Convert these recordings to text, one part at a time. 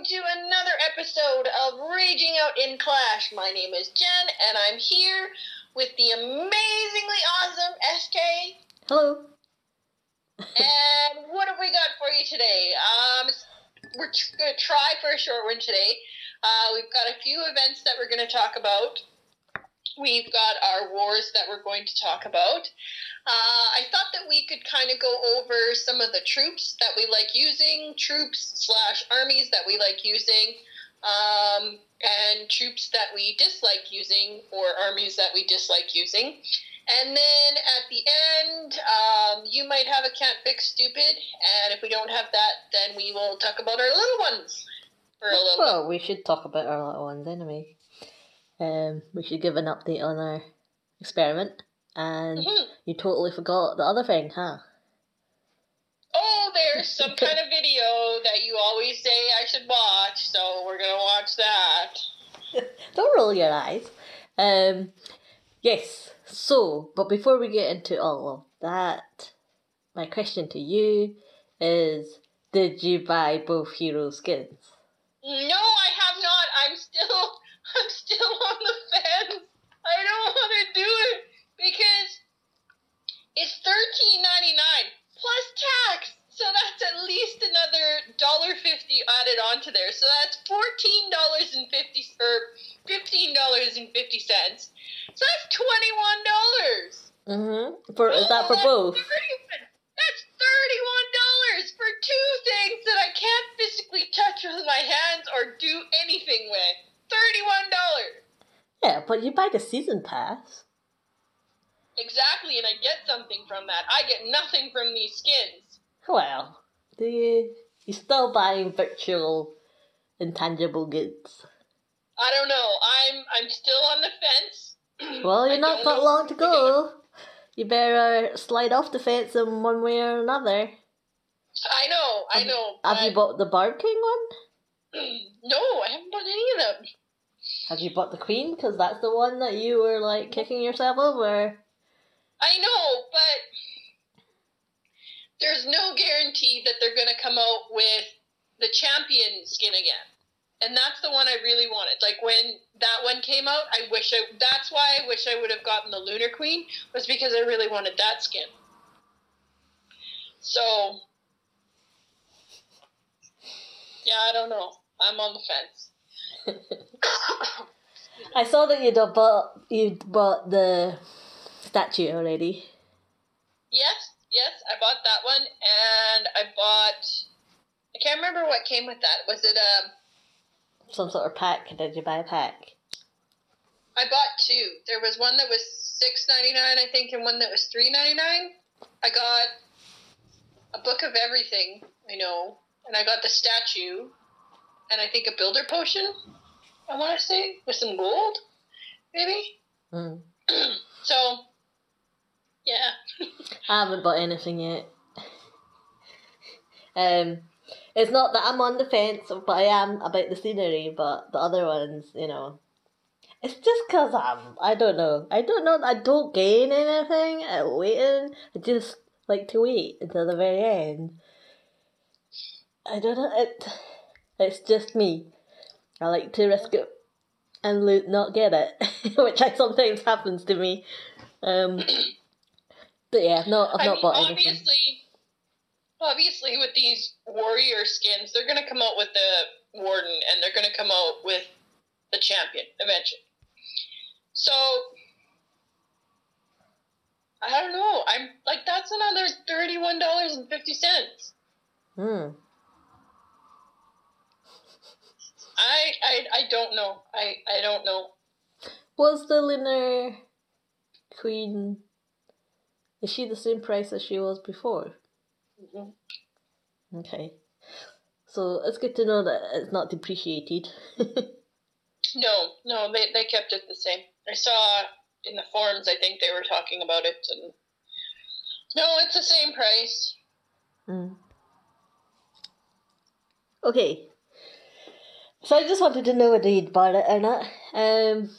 welcome to another episode of Raging Out in Clash. My name is Jen, and I'm here with the amazingly awesome SK. Hello. and what have we got for you today? Um, we're tr- going to try for a short one today. Uh, we've got a few events that we're going to talk about. We've got our wars that we're going to talk about. Uh, I thought that we could kind of go over some of the troops that we like using, troops slash armies that we like using, um, and troops that we dislike using, or armies that we dislike using. And then at the end, um, you might have a can't fix stupid, and if we don't have that, then we will talk about our little ones for a little. Well, we should talk about our little ones anyway. Um, we should give an update on our experiment. And Mhm. you totally forgot the other thing, huh? Oh, there's some kind of video that you always say I should watch, so we're gonna watch that. Don't roll your eyes. Um, yes. So, but before we get into all of that, my question to you is: Did you buy both hero skins? No, I have not. I'm still, I'm still on the fence. I don't want to do it because it's thirteen ninety nine plus tax. So that's at least another dollar fifty added onto there. So that's fourteen dollars and fifty or fifteen dollars and fifty cents. So that's twenty one dollars. Mm-hmm. For is that for both? That's thirty-one dollars for two things that I can't physically touch with my hands or do anything with. Thirty-one dollars Yeah, but you buy the season pass. exactly, and I get something from that. I get nothing from these skins. Well, do you? You're still buying virtual, intangible goods. I don't know. I'm I'm still on the fence. Well, you're not don't got long to what we're gonna- go. You better slide off the fence in one way or another. I know, I know. Have you bought the Barb King one? no, I haven't bought any of them. Have you bought the Queen? Because that's the one that you were like kicking yourself over. I know, but there's no guarantee that they're going to come out with the champion skin again. And that's the one I really wanted. Like when that one came out, I wish I that's why I wish I would have gotten the Lunar Queen was because I really wanted that skin. So Yeah, I don't know. I'm on the fence. I saw that you'd bought you'd bought the statue already. Yes, yes, I bought that one and I bought I can't remember what came with that. Was it um Some sort of pack. Did you buy a pack? I bought two. There was one that was six ninety nine, I think, and one that was three ninety nine. I got a book of everything, I know, and I got the statue, and I think a builder potion. I want to say with some gold, maybe. Mm. So, yeah, I haven't bought anything yet. Um, it's not that I'm on the fence, but I am about the scenery. But the other ones, you know, it's just cause I'm. I don't know. I don't know. I don't gain anything at waiting. I just like to wait until the very end. I don't know. It. It's just me. I like to risk it and lo- not get it, which I sometimes happens to me. Um, but yeah, I've not. I've I not mean, bought anything. obviously, obviously, with these warrior skins, they're gonna come out with the warden, and they're gonna come out with the champion eventually. So, I don't know. I'm like, that's another thirty-one dollars and fifty cents. Hmm. I, I, I don't know. I, I don't know. Was the Lunar Queen? Is she the same price as she was before? Mhm. Okay. So it's good to know that it's not depreciated. No, no, they, they kept it the same. I saw in the forums. I think they were talking about it, and no, it's the same price. Mm. Okay. So I just wanted to know whether you'd bought it or not. Um,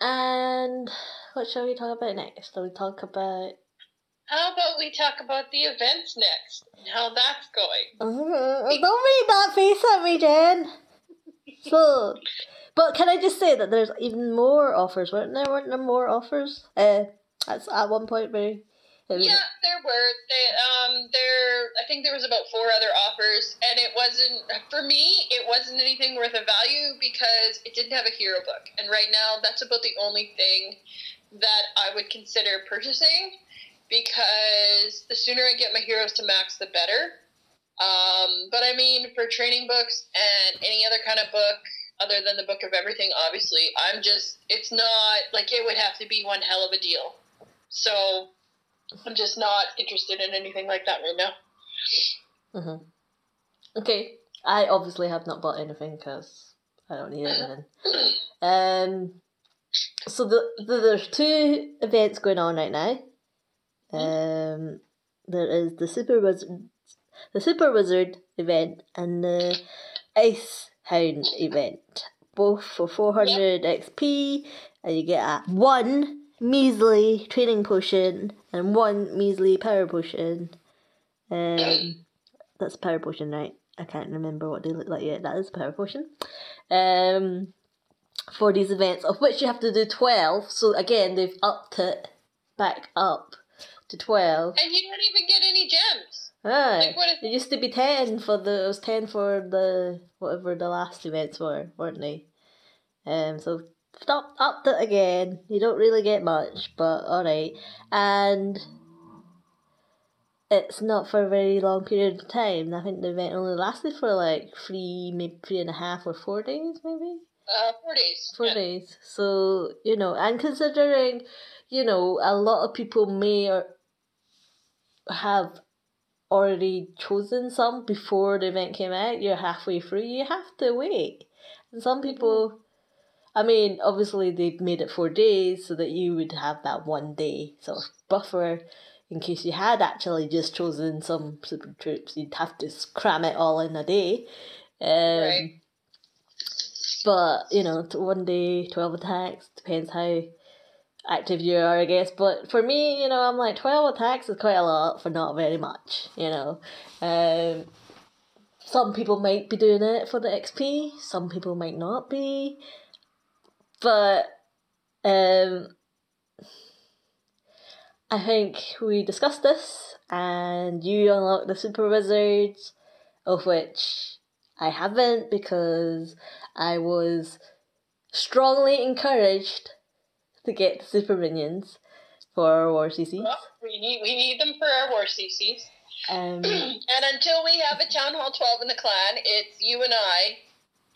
and what shall we talk about next? Shall we talk about? How about we talk about the events next? and How that's going? Uh, don't make that face at me, Jen. so, but can I just say that there's even more offers, weren't there? Weren't there more offers? Uh, at, at one point, very. Yeah, there were. They, um, there. I think there was about four other offers, and it wasn't for me. It wasn't anything worth a value because it didn't have a hero book, and right now that's about the only thing that I would consider purchasing because the sooner I get my heroes to max, the better. Um, but I mean, for training books and any other kind of book other than the book of everything, obviously, I'm just, it's not like it would have to be one hell of a deal. So I'm just not interested in anything like that right now. Mm-hmm. Okay. I obviously have not bought anything because I don't need anything. um, so the, the, there's two events going on right now. Um, there is the Super Wizard, the Super Wizard event and the Ice Hound event, both for 400 XP, and you get a one measly training potion and one measly power potion. Um, that's power potion, right? I can't remember what they look like yet. That is power potion. Um, for these events, of which you have to do 12. So again, they've upped it back up to 12. And you don't even get any gems. Ah, Like, what is- it used to be 10 for the, it was 10 for the, whatever the last events were, weren't they? Um, so stop, upped it again. You don't really get much, but alright. And it's not for a very long period of time. I think the event only lasted for like three, maybe three and a half or four days, maybe? Uh, four days. four Yeah. days. So you know, and considering, you know, a lot of people may or have already chosen some before the event came out. You're halfway through. You have to wait. And some people, I mean, obviously they've made it four days so that you would have that one day sort of buffer. In case you had actually just chosen some super troops, you'd have to cram it all in a day. Um, Right. but you know, one day, twelve attacks depends how active you are, I guess. But for me, you know, I'm like twelve attacks is quite a lot for not very much. You know, um, some people might be doing it for the XP, some people might not be, but um, I think we discussed this, and you unlock the super wizards, of which I haven't because I was strongly encouraged to get the super minions for our War CCs. Well, we need we need them for our war CCs. Um, And until we have a town hall twelve in the clan, it's you and I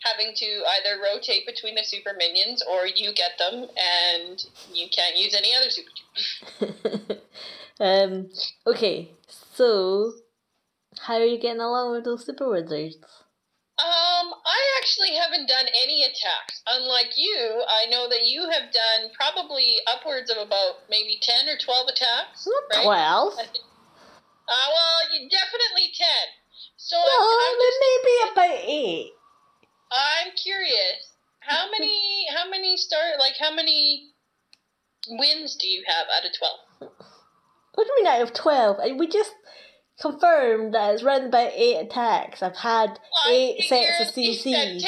having to either rotate between the super minions or you get them and you can't use any other super. um, okay, so how are you getting along with those super wizards? Um, I actually haven't done any attacks. Unlike you, I know that you have done probably upwards of about maybe ten or twelve attacks. Not right? twelve. I Uh, well, you definitely ten. So No, I'm, I'm, just, maybe about eight. I'm curious. How many? How many start? Like how many wins do you have out of twelve? What do you mean out of twelve? We just confirmed that it's around about eight attacks. I've had I eight sets of at least at CC.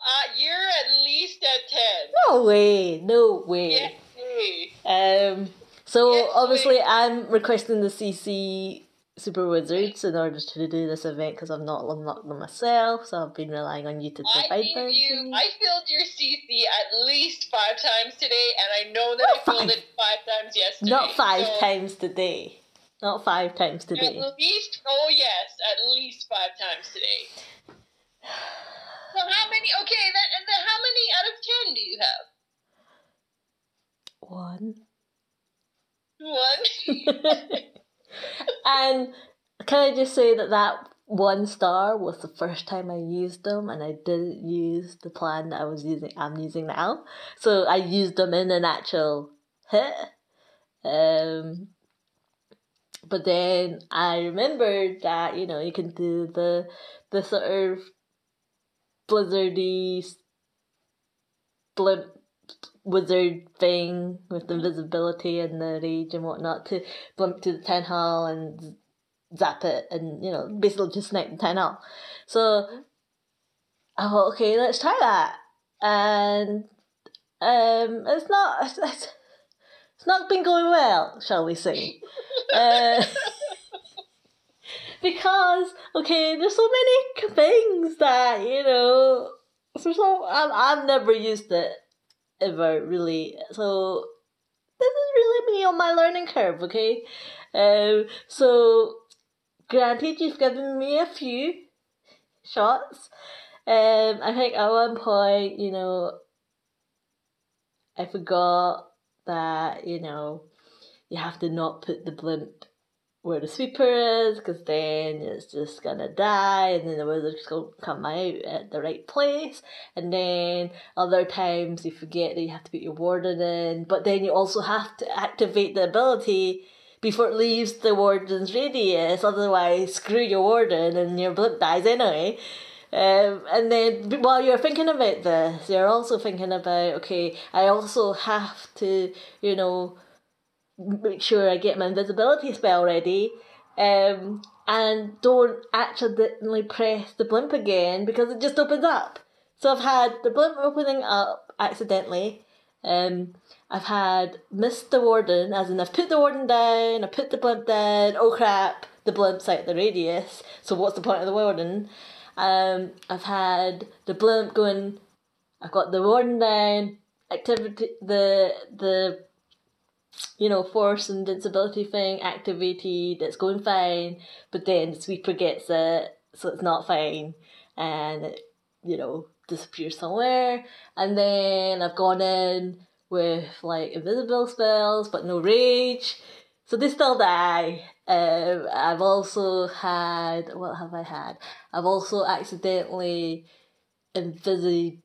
Uh, you're at least at ten. No way, no way. Hey. Um, so Yes, obviously wait. I'm requesting the CC Super Wizards in order to do this event because I've not unlocked them myself, so I've been relying on you to provide gave them. you. I filled your CC at least five times today, and I know that Not I filled five. it five times yesterday. Not five so times today. Not five times today. At least, oh yes, at least five times today. So how many? Okay, that and then how many out of ten do you have? One. One. and can I just say that that one star was the first time I used them, and I didn't use the plan that I was using. I'm using now, so I used them in an actual hit. Um, but then I remembered that you know you can do the the sort of blizzardy blimp wizard thing with the invisibility and the rage and whatnot to blimp to the town hall and zap it and you know basically just snipe the town hall. So I thought, okay, let's try that. And um, it's not it's, it's, not been going well, shall we say? uh, because okay, there's so many things that you know. So, so I've I've never used it ever really. So this is really me on my learning curve. Okay, um, so granted, you've given me a few shots. Um, I think at one point, you know, I forgot that you know you have to not put the blimp where the sweeper is because then it's just gonna die and then the wizard's gonna come out at the right place. And then other times you forget that you have to put your warden in but then you also have to activate the ability before it leaves the warden's radius. Otherwise screw your warden and your blimp dies anyway. Um, and then while you're thinking about this, you're also thinking about okay, I also have to, you know, make sure I get my invisibility spell ready, um, and don't accidentally press the blimp again because it just opens up. So I've had the blimp opening up accidentally. Um, I've had missed the warden, as in I've put the warden down, I put the blimp down. Oh crap, the blimp's out the radius. So what's the point of the warden? Um, I've had the blimp going. I've got the warden down. Activity the the you know force and invincibility thing activated. It's going fine, but then the sweeper gets it, so it's not fine, and it, you know disappears somewhere. And then I've gone in with like invisible spells, but no rage. So they still die. Um, I've also had what have I had? I've also accidentally invisible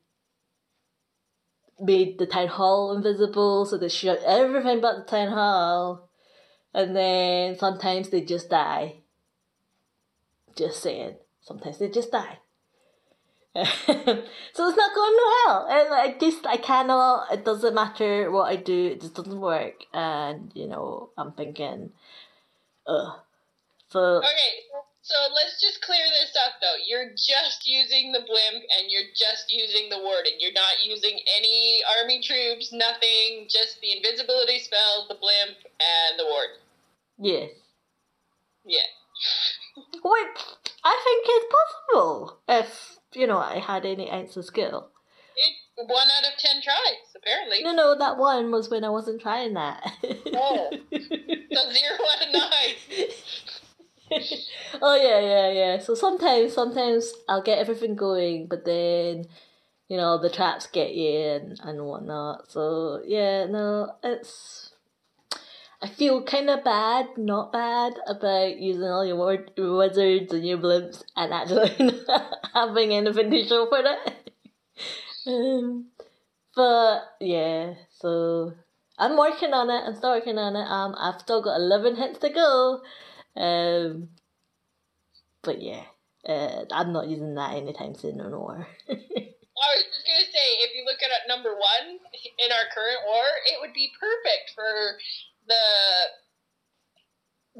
made the town hall invisible, so they shut everything but the town hall. And then sometimes they just die. Just saying. Sometimes they just die. so it's not going well. And I just I cannot. It doesn't matter what I do. It just doesn't work. And you know, I'm thinking, ugh. So okay, so let's just clear this up though. You're just using the blimp and you're just using the warden. You're not using any army troops, nothing. Just the invisibility spells, the blimp, and the warden. Yes. Yeah. Wait, I think it's possible if you know, I had any of skill. It, one out of ten tries, apparently. No, no, that one was when I wasn't trying that. oh. So zero out of nine. oh yeah, yeah, yeah. So sometimes, sometimes I'll get everything going, but then, you know, the traps get you and and whatnot. So yeah, no, it's. I feel kind of bad, not bad, about using all your word, wizards and your blimps and actually not having anything to show for it. um, but yeah, so I'm working on it. I'm still working on it. Um, I've still got eleven hits to go. Um, but yeah, uh, I'm not using that anytime soon no more. I was just gonna say, if you look at number one in our current war, it would be perfect for the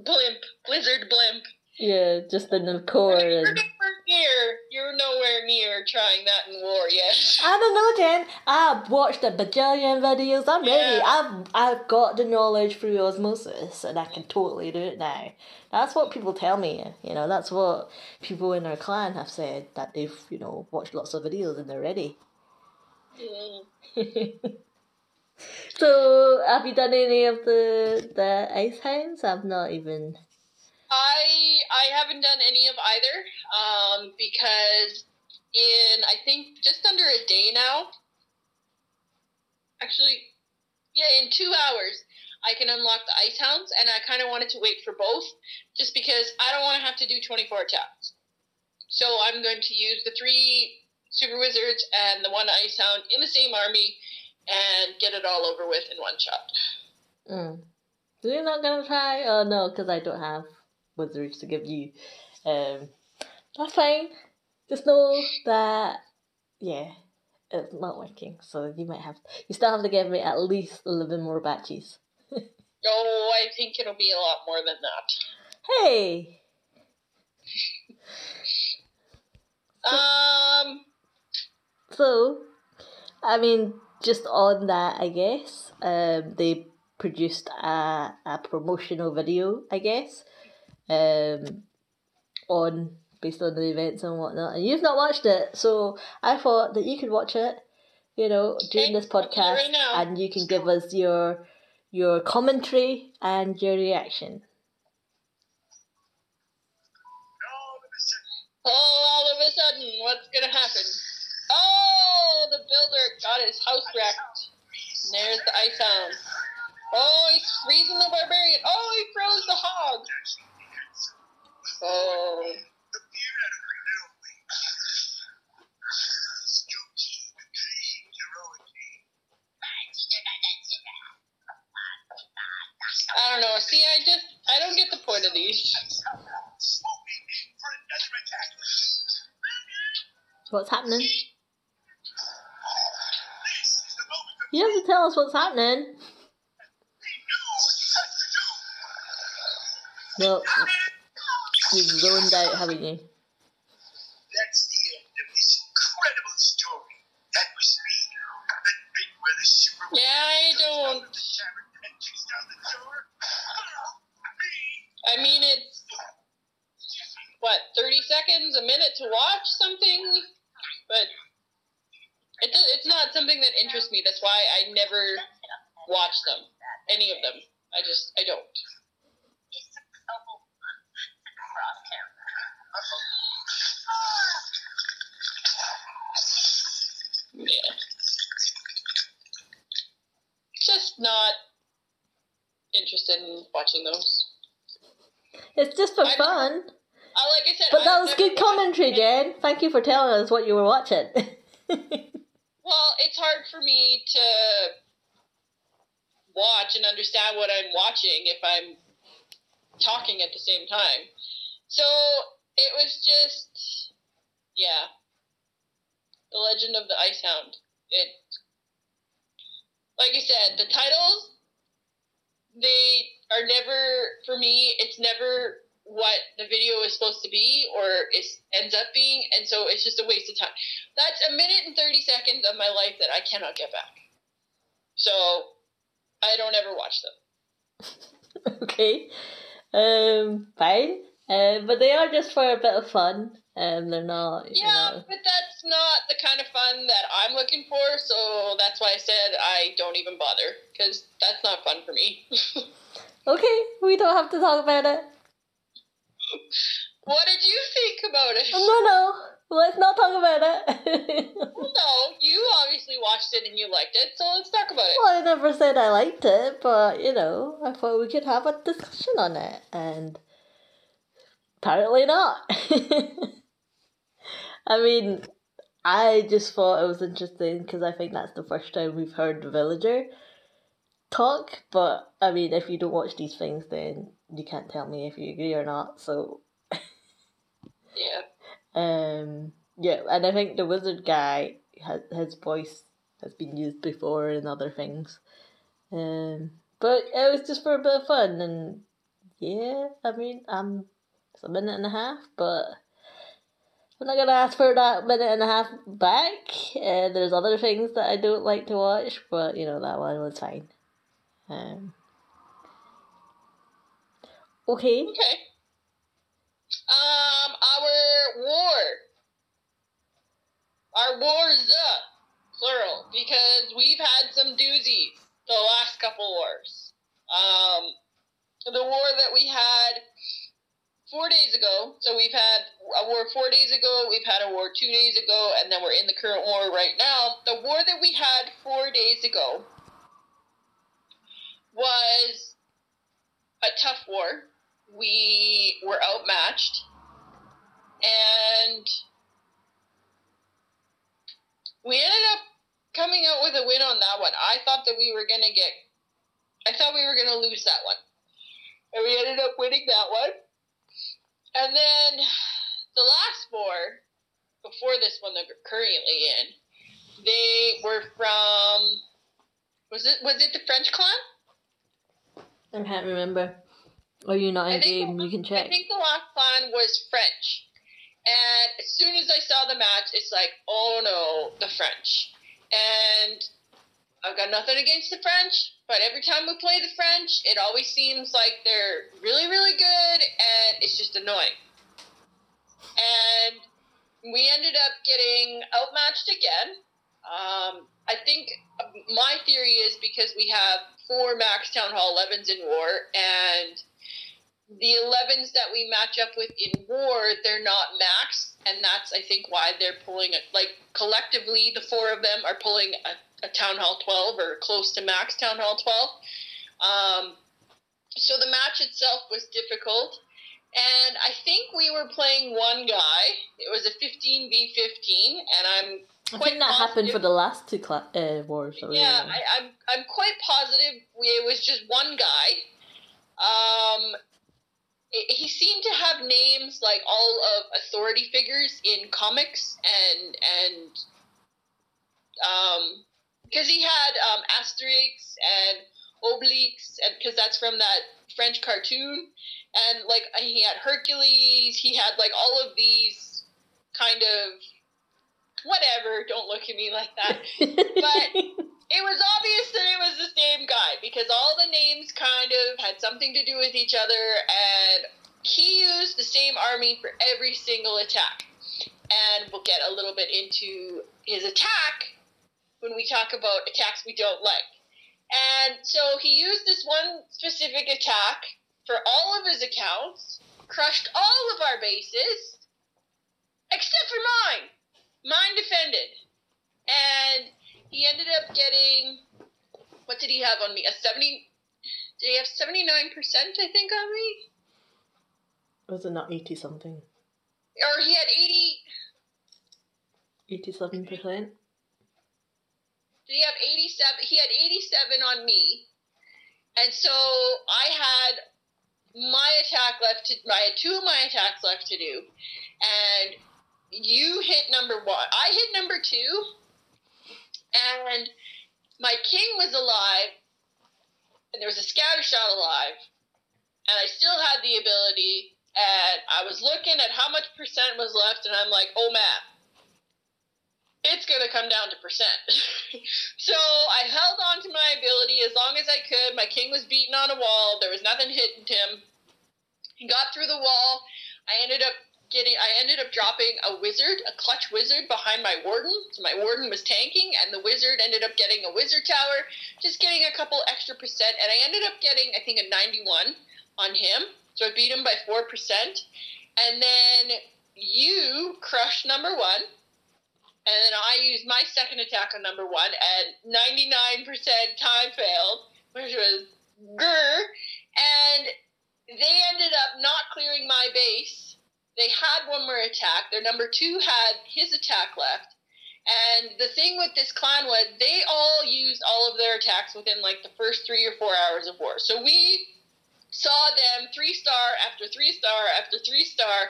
blimp, blizzard blimp. Yeah, just in the core. You're nowhere near. You're nowhere near trying that in war yet. I don't know, Jen. I've watched a bajillion videos. I'm yeah. ready. I've I've got the knowledge through osmosis, and I can totally do it now. That's what people tell me. You know, that's what people in our clan have said that they've you know watched lots of videos and they're ready. Mm. So, have you done any of the the ice hounds? I've not even. I I haven't done any of either, um, because in I think just under a day now. Actually, yeah, in two hours I can unlock the ice hounds, and I kind of wanted to wait for both, just because I don't want to have to do twenty four attacks. So I'm going to use the three super wizards and the one ice hound in the same army and get it all over with in one shot. Mm. So you're not gonna try? Oh no, because I don't have wizards to give you. Um, that's fine. Just know that, yeah, it's not working. So you might have, you still have to give me at least eleven more batches. oh, I think it'll be a lot more than that. Hey. um. so, I mean, just on that, I guess, um, they produced a, a promotional video, I guess, um, on based on the events and whatnot. And you've not watched it, so I thought that you could watch it, you know, during Okay, this I'll do it podcast, right and you can give us your your commentary and your reaction. Oh, all of a sudden, what's gonna happen? Oh, the builder got his house wrecked. And there's the ice hound. Oh, he's freezing the barbarian. Oh, he froze the hog. Oh. I don't know. See, I just I don't get the point of these. What's happening? You have to tell us what's happening. No, you've out, haven't you? That's the end of this incredible story. That was me, that bit where the super Yeah, I don't. the cavern and kicks down the door. Me. I mean, it's what thirty seconds, a minute to watch something, but it does, it's not something that interests me. That's why I never watch them, any of them. I just I don't. Not interested in watching those. It's just for I- fun. Uh, like I said, But that I've was good commentary, Jen. Thank you for telling us what you were watching. Well, it's hard for me to watch and understand what I'm watching if I'm talking at the same time. So it was just, yeah. The Legend of the Ice Hound. It, like I said, the titles, they are never, for me, it's never what the video is supposed to be or it ends up being, and so it's just a waste of time. That's a minute and 30 seconds of my life that I cannot get back. So I don't ever watch them. okay. Um, fine. Uh, but they are just for a bit of fun. Um, they're not, you Yeah, know. but that's not the kind of fun that I'm looking for, so that's why I said I don't even bother, because that's not fun for me. Okay, we don't have to talk about it. what did you think about it? No, no. Let's not talk about it. Well, no, you obviously watched it and you liked it, so let's talk about it. well, I never said I liked it, but, you know, I thought we could have a discussion on it. And apparently not. I mean, I just thought it was interesting because I think that's the first time we've heard the villager talk. But I mean, if you don't watch these things, then you can't tell me if you agree or not. So, Yeah. um, yeah, and I think the wizard guy, has, his voice has been used before in other things. Um, but it was just for a bit of fun, and yeah, I mean, um, it's a minute and a half, but I'm not gonna ask for that minute and a half back. Uh, there's other things that I don't like to watch, but you know that one was fine. Um. Okay. Okay. Um, our war. Our wars, uh, plural, because we've had some doozies the last couple wars. Um, the war that we had four days ago. So we've had a war four days ago. We've had a war two days ago, and then we're in the current war right now. The war that we had four days ago was a tough war. We were outmatched, and we ended up coming out with a win on that one. I thought that we were gonna get, I thought we were gonna lose that one, and we ended up winning that one. And then the last four, before this one that we're currently in, they were from. Was it was it the French clan? I can't remember. Are you not in game? You can check. I think the last clan was French, And as soon as I saw the match, it's like, oh no, the French. And I've got nothing against the French, but every time we play the French, it always seems like they're really, really good, and it's just annoying. And we ended up getting outmatched again. Um, I think my theory is because we have four Max Town Hall 11s in war, and the 11s that we match up with in war, they're not max, and that's, I think, why they're pulling. Like, collectively, the four of them are pulling a Town Hall 12 or close to max Town Hall 12. Um, so the match itself was difficult. And I think we were playing one guy. It was a 15 v 15, and I'm I think that positive- happened for the last two cla- uh, wars. yeah. I, I'm I'm quite positive we, it was just one guy. Um, it, he seemed to have names like all of authority figures in comics and and um because he had um Asterix and Obelix, and because that's from that French cartoon. And like he had Hercules. He had like all of these kind of whatever. Don't look at me like that. But it was obvious that it was the same guy because all the names kind of had something to do with each other. And he used the same army for every single attack. And we'll get a little bit into his attack when we talk about attacks we don't like and so he used this one specific attack for all of his accounts crushed all of our bases except for mine mine defended and he ended up getting what did he have on me? A seventy did he have seventy nine percent I think on me? Was it not 80 something? Or he had eighty 87%? Did he have eighty seven he had eighty seven on me. And so I had my attack left to I had two of my attacks left to do. And you hit number one. I hit number two. And my king was alive. And there was a scatter shot alive. And I still had the ability. And I was looking at how much percent was left. And I'm like, oh, man. It's going to come down to percent. so I held on to my ability as long as I could. My king was beaten on a wall. There was nothing hitting him. He got through the wall. I ended up getting I ended up dropping a wizard, a clutch wizard behind my warden. So my warden was tanking and the wizard ended up getting a wizard tower, just getting a couple extra percent and I ended up getting I think a 91 on him. So I beat him by 4%. And then you crushed number 1. And then I used my second attack on number 1 and 99% time failed, which was grr. And they ended up not clearing my base they had one more attack. Their number two had his attack left. And the thing with this clan was they all used all of their attacks within like the first three or four hours of war. So we saw them three star after three star after three star,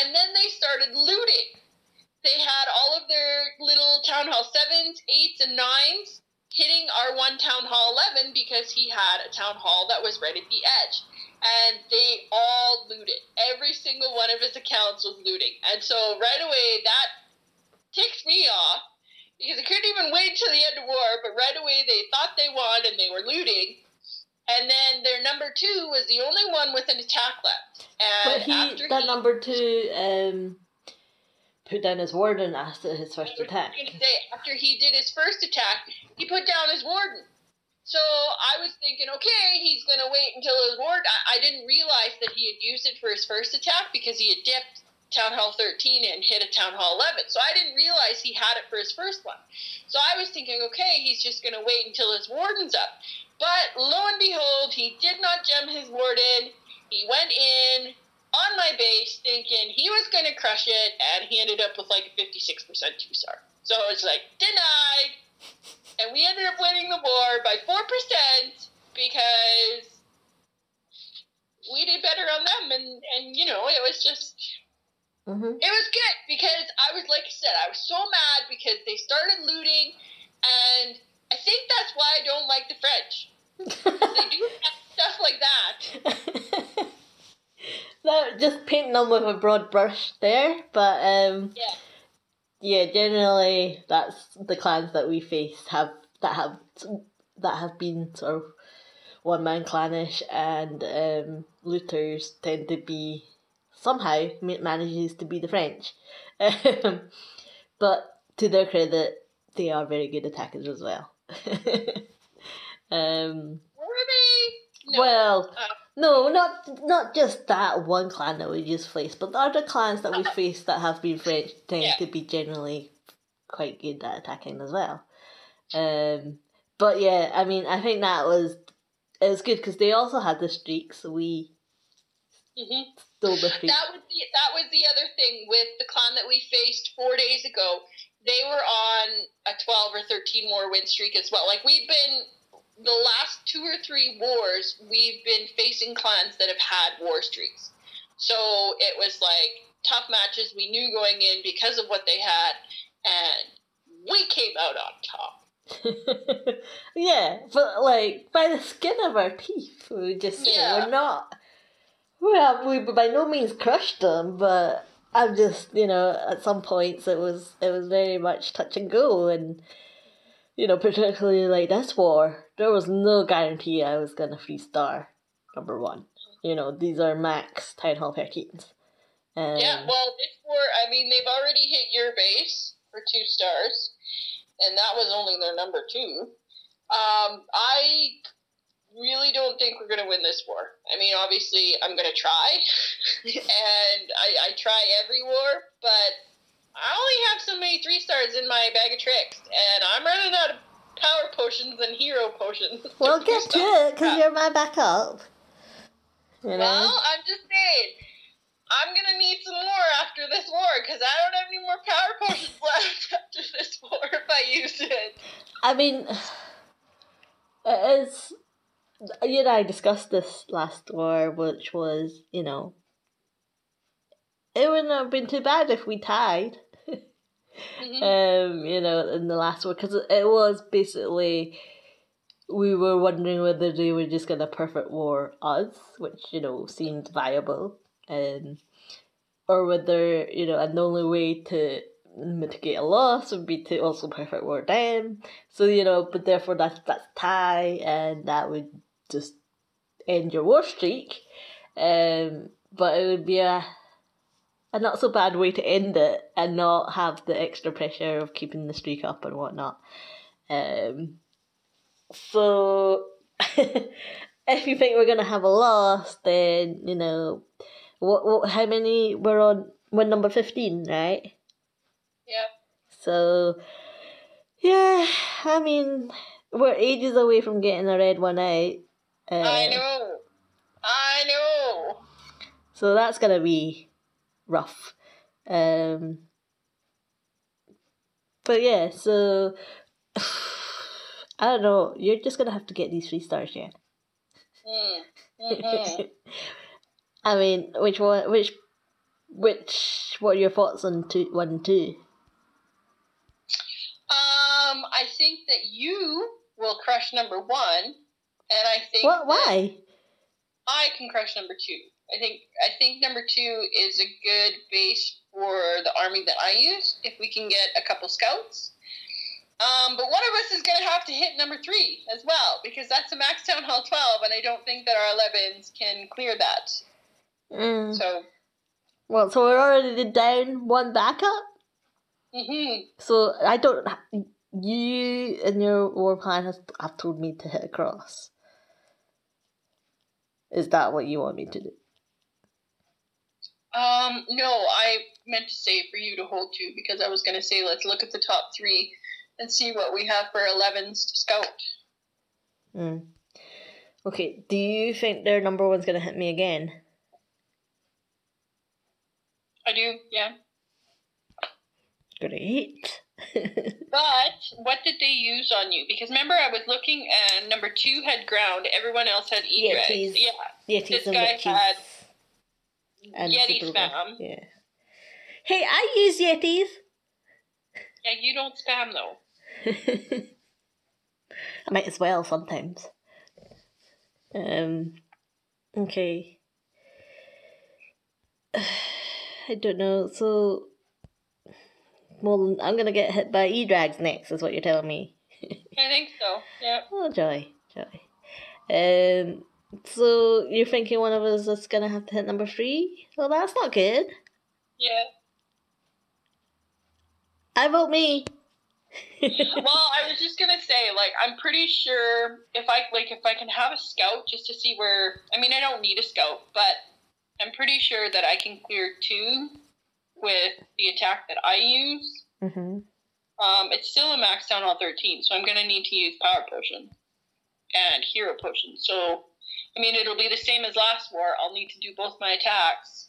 and then they started looting. They had all of their little town hall sevens, eights, and nines hitting our one town hall 11 because he had a town hall that was right at the edge and they all looted. Every single one of his accounts was looting. And so right away that ticked me off because I couldn't even wait till the end of war, but right away they thought they won and they were looting. And then their number two was the only one with an attack left. And But he, after that he, number two, um, put down his warden after his first attack. after he did his first attack, he put down his warden. So I was thinking, okay, he's gonna wait until his warden. I, I didn't realize that he had used it for his first attack because he had dipped Town Hall 13 and hit a Town Hall 11. So I didn't realize he had it for his first one. So I was thinking, okay, he's just gonna wait until his warden's up. But lo and behold, he did not gem his warden. He went in on my base thinking he was going to crush it, and he ended up with like a 56% two star. So it's like, denied. And we ended up winning the war by 4% because we did better on them. And, and you know, it was just, hmm it was good because I was, like I said, I was so mad because they started looting, and I think that's why I don't like the French. They do have stuff like that. that just painting them with a broad brush there, but um, Yeah. yeah, generally that's the clans that we face have that have that have been sort of one man clanish, and um, looters tend to be somehow ma- manages to be the French, um, but to their credit, they are very good attackers as well. um, Were they? No. well, Uh, no, not not just that one clan that we just faced, but the other clans that we faced that have been French tend Yeah. to be generally quite good at attacking as well. Um, but yeah, I mean, I think that was it was good because they also had the streak, so we mhm. stole the streak. That was the that was the other thing with the clan that we faced four days ago. They were on a twelve or thirteen more win streak as well. Like we've been the last two or three wars, we've been facing clans that have had war streaks. So it was like tough matches we knew going in because of what they had, and we came out on top. yeah, but like by the skin of our teeth, we would just say Yeah. we're not. We have we by no means crushed them, but I'm just you know at some points it was it was very much touch and go, and you know particularly like this war, there was no guarantee I was gonna free star number one. You know these are max town hall. Um, Yeah, well, this war, I mean, they've already hit your base for two stars, and that was only their number two. Um, I really don't think we're going to win this war. I mean, obviously, I'm going to try, and I, I try every war, but I only have so many three stars in my bag of tricks, and I'm running out of power potions and hero potions. well, get to it because you're my backup. You know. Well, I'm just saying. I'm gonna need some more after this war because I don't have any more power potions left after this war if I use it. I mean, it is. You and I discussed this last war, which was, you know, it wouldn't have been too bad if we tied. Mhm. Um, you know, in the last one because it was basically we were wondering whether they were just gonna perfect war us, which you know seemed viable, um, or whether you know, and the only way to mitigate a loss would be to also perfect war them. So you know, but therefore that's that's tie, and that would just end your war streak. Um, but it would be a a not so bad way to end it and not have the extra pressure of keeping the streak up and whatnot. Um, so if you think we're gonna have a loss, then you know what, what how many we're on we're number fifteen, right? Yeah. So yeah, I mean we're ages away from getting a red one out. Uh, I know. I know. So that's gonna be rough. Um, but yeah, so I don't know. You're just gonna have to get these three stars, yeah. Mm. Mhm. I mean, which one? Which, which? What are your thoughts on two, one, and two? Um, I think that you will crush number one, and I think What? Why? I can crush number two. I think I think number two is a good base for the army that I use. If we can get a couple scouts, um, but one of us is going to have to hit number three as well because that's a max town hall twelve, and I don't think that our 11s can clear that. Mm. So, Well, so we're already down one backup. hmm So I don't. You and your war plan has have told me to hit across. Is that what you want me to do? Um, no, I meant to say for you to hold two because I was going to say let's look at the top three and see what we have for 11s to scout. Mm. Okay, do you think their number one's gonna hit me again? I do, yeah. Great. But what did they use on you? Because remember, I was looking, and number two had ground. Everyone else had e Yetis. Yeah, Yetis This guy witches. had and Yeti Super spam. Yeah. Hey, I use Yetis. Yeah, you don't spam though. I might as well sometimes. Um. Okay. I don't know. So, well, I'm gonna get hit by E-Drags next, is what you're telling me. I think so. Yeah. Oh, joy, joy. Um, so you're thinking one of us is gonna have to hit number three? Well, that's not good. Yeah. I vote me. well, I was just gonna say, like, I'm pretty sure if I like if I can have a scout just to see where. I mean, I don't need a scout, but I'm pretty sure that I can clear two with the attack that I use. mm-hmm. Um, it's still a max down on 13, so I'm gonna need to use power potion and hero potion. So, I mean, it'll be the same as last war. I'll need to do both my attacks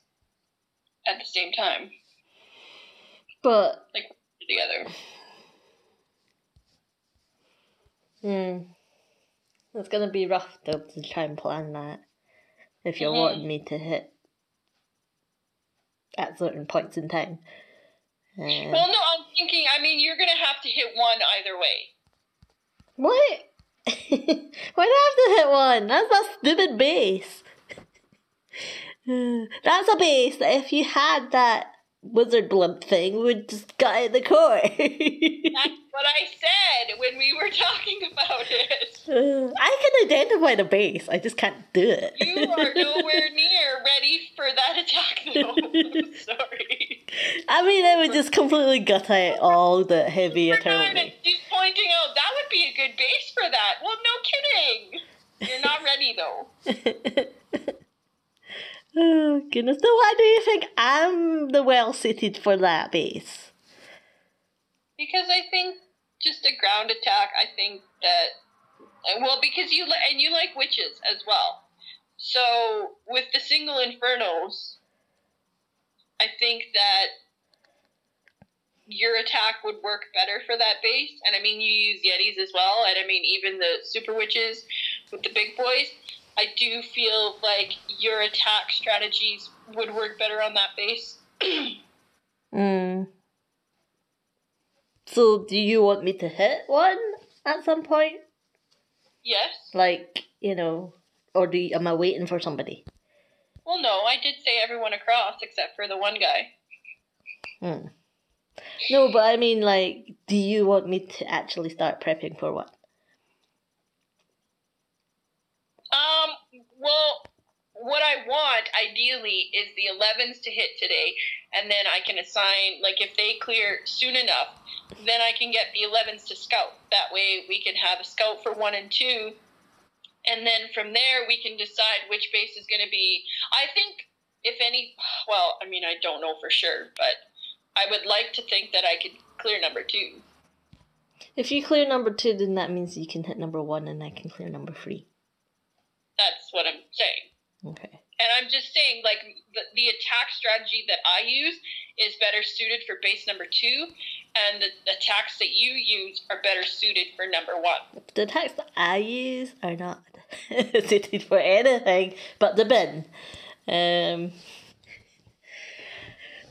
at the same time But like together. hmm, it's gonna be rough though to try and plan that if you're Mhm. wanting me to hit at certain points in time. Uh, Well, no, I'm thinking. I mean, you're gonna have to hit one either way. what? Why do I have to hit one? That's a stupid base. That's a base if you had that wizard blimp thing would just gut out the core. That's what I said when we were talking about it. Uh, I can identify the base, I just can't do it. You are nowhere near ready for that attack, though. I'm sorry. I mean, I would just completely gut out all the heavy not- She's pointing out that would be a good base for that. Well, no kidding. You're not ready though. Oh goodness! So why do you think I'm the well suited for that base? Because I think just a ground attack. I think that uh, well, because you li- and you like witches as well. So with the single infernos, I think that your attack would work better for that base. And I mean, you use yetis as well, and I mean even the super witches with the big boys. I do feel like your attack strategies would work better on that base. Mm. So do you want me to hit one at some point? yes. Like you know, or do you, am I waiting for somebody? Well, no, I did say everyone across except for the one guy. Hmm. No, but I mean, like, do you want me to actually start prepping for what? Um, well, what I want ideally is the 11s to hit today, and then I can assign, like, if they clear soon enough, then I can get the 11s to scout. That way we can have a scout for one and two, and then from there we can decide which base is going to be. I think, if any, well, I mean, I don't know for sure, but I would like to think that I could clear number two. If you clear number two, then that means you can hit number one, and I can clear number three. That's what I'm saying. Okay. And I'm just saying, like, the, the attack strategy that I use is better suited for base number two, and the, the attacks that you use are better suited for number one. The attacks that I use are not suited for anything but the bin. Um.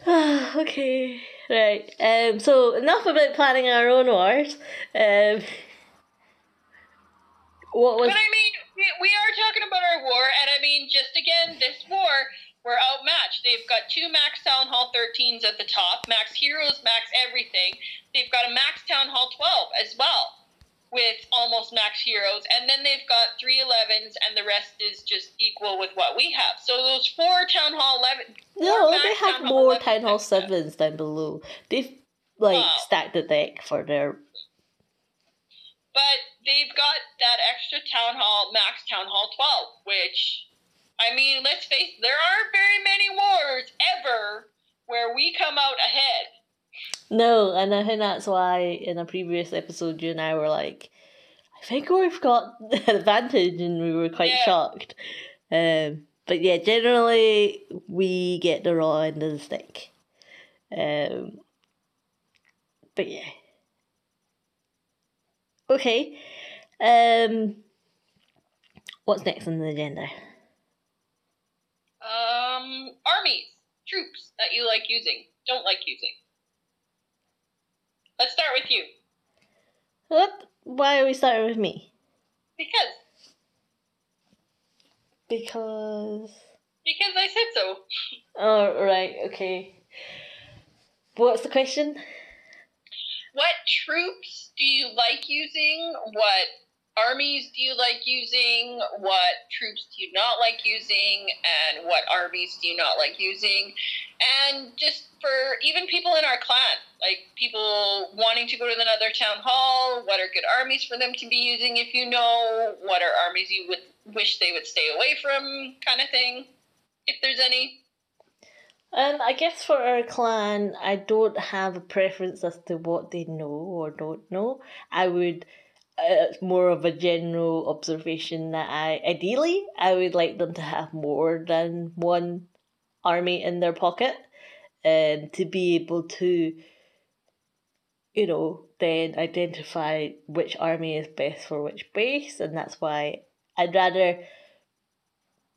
okay. Right. Um. So enough about planning our own wars. Um. What was? But I mean, we, we are talking about our war, and I mean, just again, this war, we're outmatched. They've got two max Town Hall 13s at the top, max heroes, max everything. They've got a max Town Hall 12 as well, with almost max heroes, and then they've got three 11s, and the rest is just equal with what we have. So those four Town Hall 11. No, they have Town more Town Hall sevens down below. They've like Wow. stacked the deck for their. But they've got that extra town hall, max town hall 12, which, I mean, let's face there aren't very many wars ever where we come out ahead. No, and I think that's why in a previous episode you and I were like, I think we've got the advantage, and we were quite Yeah. shocked. Um, but yeah, generally we get the raw end of the stick. Um, but yeah. Okay. Um, what's next on the agenda? Um, armies, troops that you like using, don't like using. Let's start with you. What? Why are we starting with me? Because, Because Because I said so. Oh, right, okay. What's the question? What troops do you like using? What armies do you like using? What troops do you not like using? And what armies do you not like using? And just for even people in our clan, like people wanting to go to another town hall, what are good armies for them to be using if you know? What are armies you would wish they would stay away from, kind of thing, if there's any? Um, I guess for our clan, I don't have a preference as to what they know or don't know. I would, it's more of a general observation that I, ideally, I would like them to have more than one army in their pocket and to be able to, you know, then identify which army is best for which base, and that's why I'd rather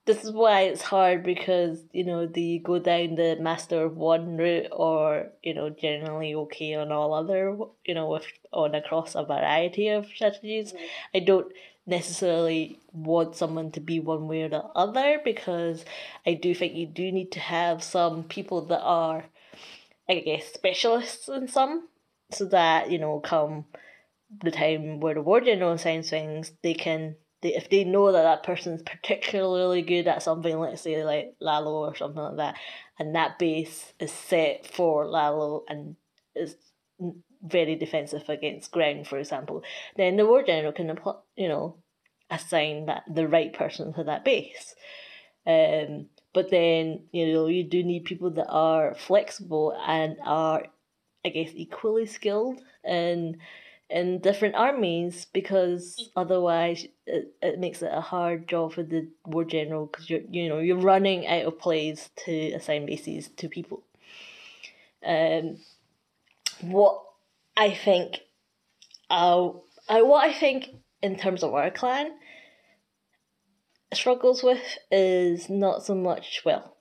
this is why it's hard because you know you go down the master of one route or you know generally okay on all other you know with on across a variety of strategies mm-hmm. i don't necessarily want someone to be one way or the other because i do think you do need to have some people that are i guess specialists in some so that you know come the time where the war general assigns things they can they, if they know that that person's particularly good at something, let's say like Lalo or something like that, and that base is set for Lalo and is very defensive against ground, for example, then the war general can, you know, assign that the right person to that base. Um, but then you know you do need people that are flexible and are, I guess, equally skilled in in different armies because mm. otherwise it, it makes it a hard job for the war general because you're you know you're running out of plays to assign bases to people. Um, what I think, uh, I what I think in terms of our clan struggles with is not so much well.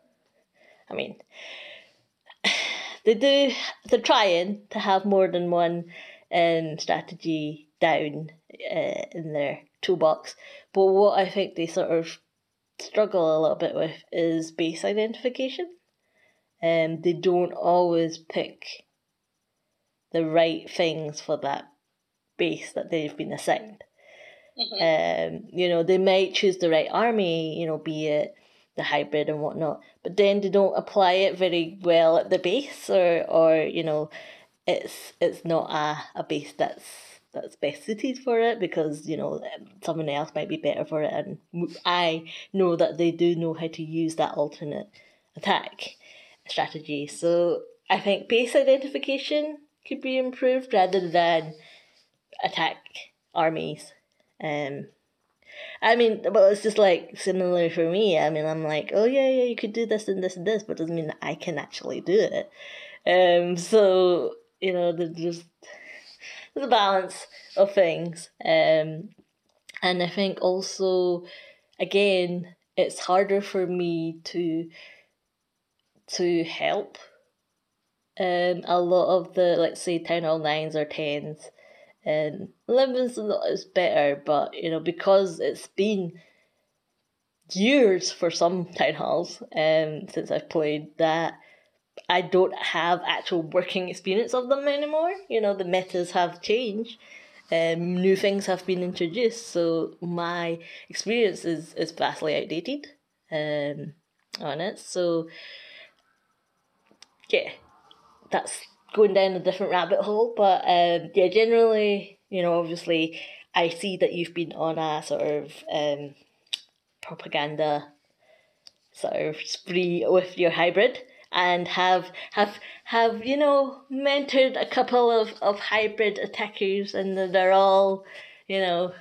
I mean, they do they're trying to have more than one um, strategy down uh, in their toolbox. But what I think they sort of struggle a little bit with is base identification. Um, they don't always pick the right things for that base that they've been assigned. Mm-hmm. Um, you know, they might choose the right army, you know, be it the hybrid and whatnot, but then they don't apply it very well at the base or, or you know, it's it's not a, a base that's that's best suited for it because you know someone else might be better for it and i know that they do know how to use that alternate attack strategy so i think base identification could be improved rather than attack armies um I mean, well, it's just like similar for me. I mean, I'm like, oh yeah, yeah, you could do this and this and this, but doesn't mean that I can actually do it. Um, so you know, there's just a balance of things. Um, and I think also, again, it's harder for me to to help um, a lot of the let's say town hall nines or tens. And Livingston is better, but you know because it's been years for some town halls um since I've played that I don't have actual working experience of them anymore. You know, the metas have changed. Um, new things have been introduced, so my experience is, is vastly outdated um, on it. So, yeah, that's going down a different rabbit hole. But um, yeah, generally, you know, obviously, I see that you've been on a sort of um, propaganda sort of spree with your hybrid and have have have you know mentored a couple of, of hybrid attackers and they're all you know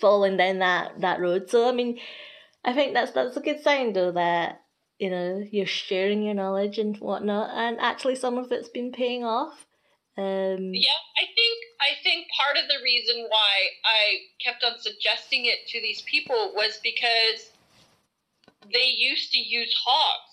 falling down that, that road. So I mean I think that's that's a good sign though that you know you're sharing your knowledge and whatnot and actually some of it's been paying off. Um, yeah, I think I think part of the reason why I kept on suggesting it to these people was because they used to use hogs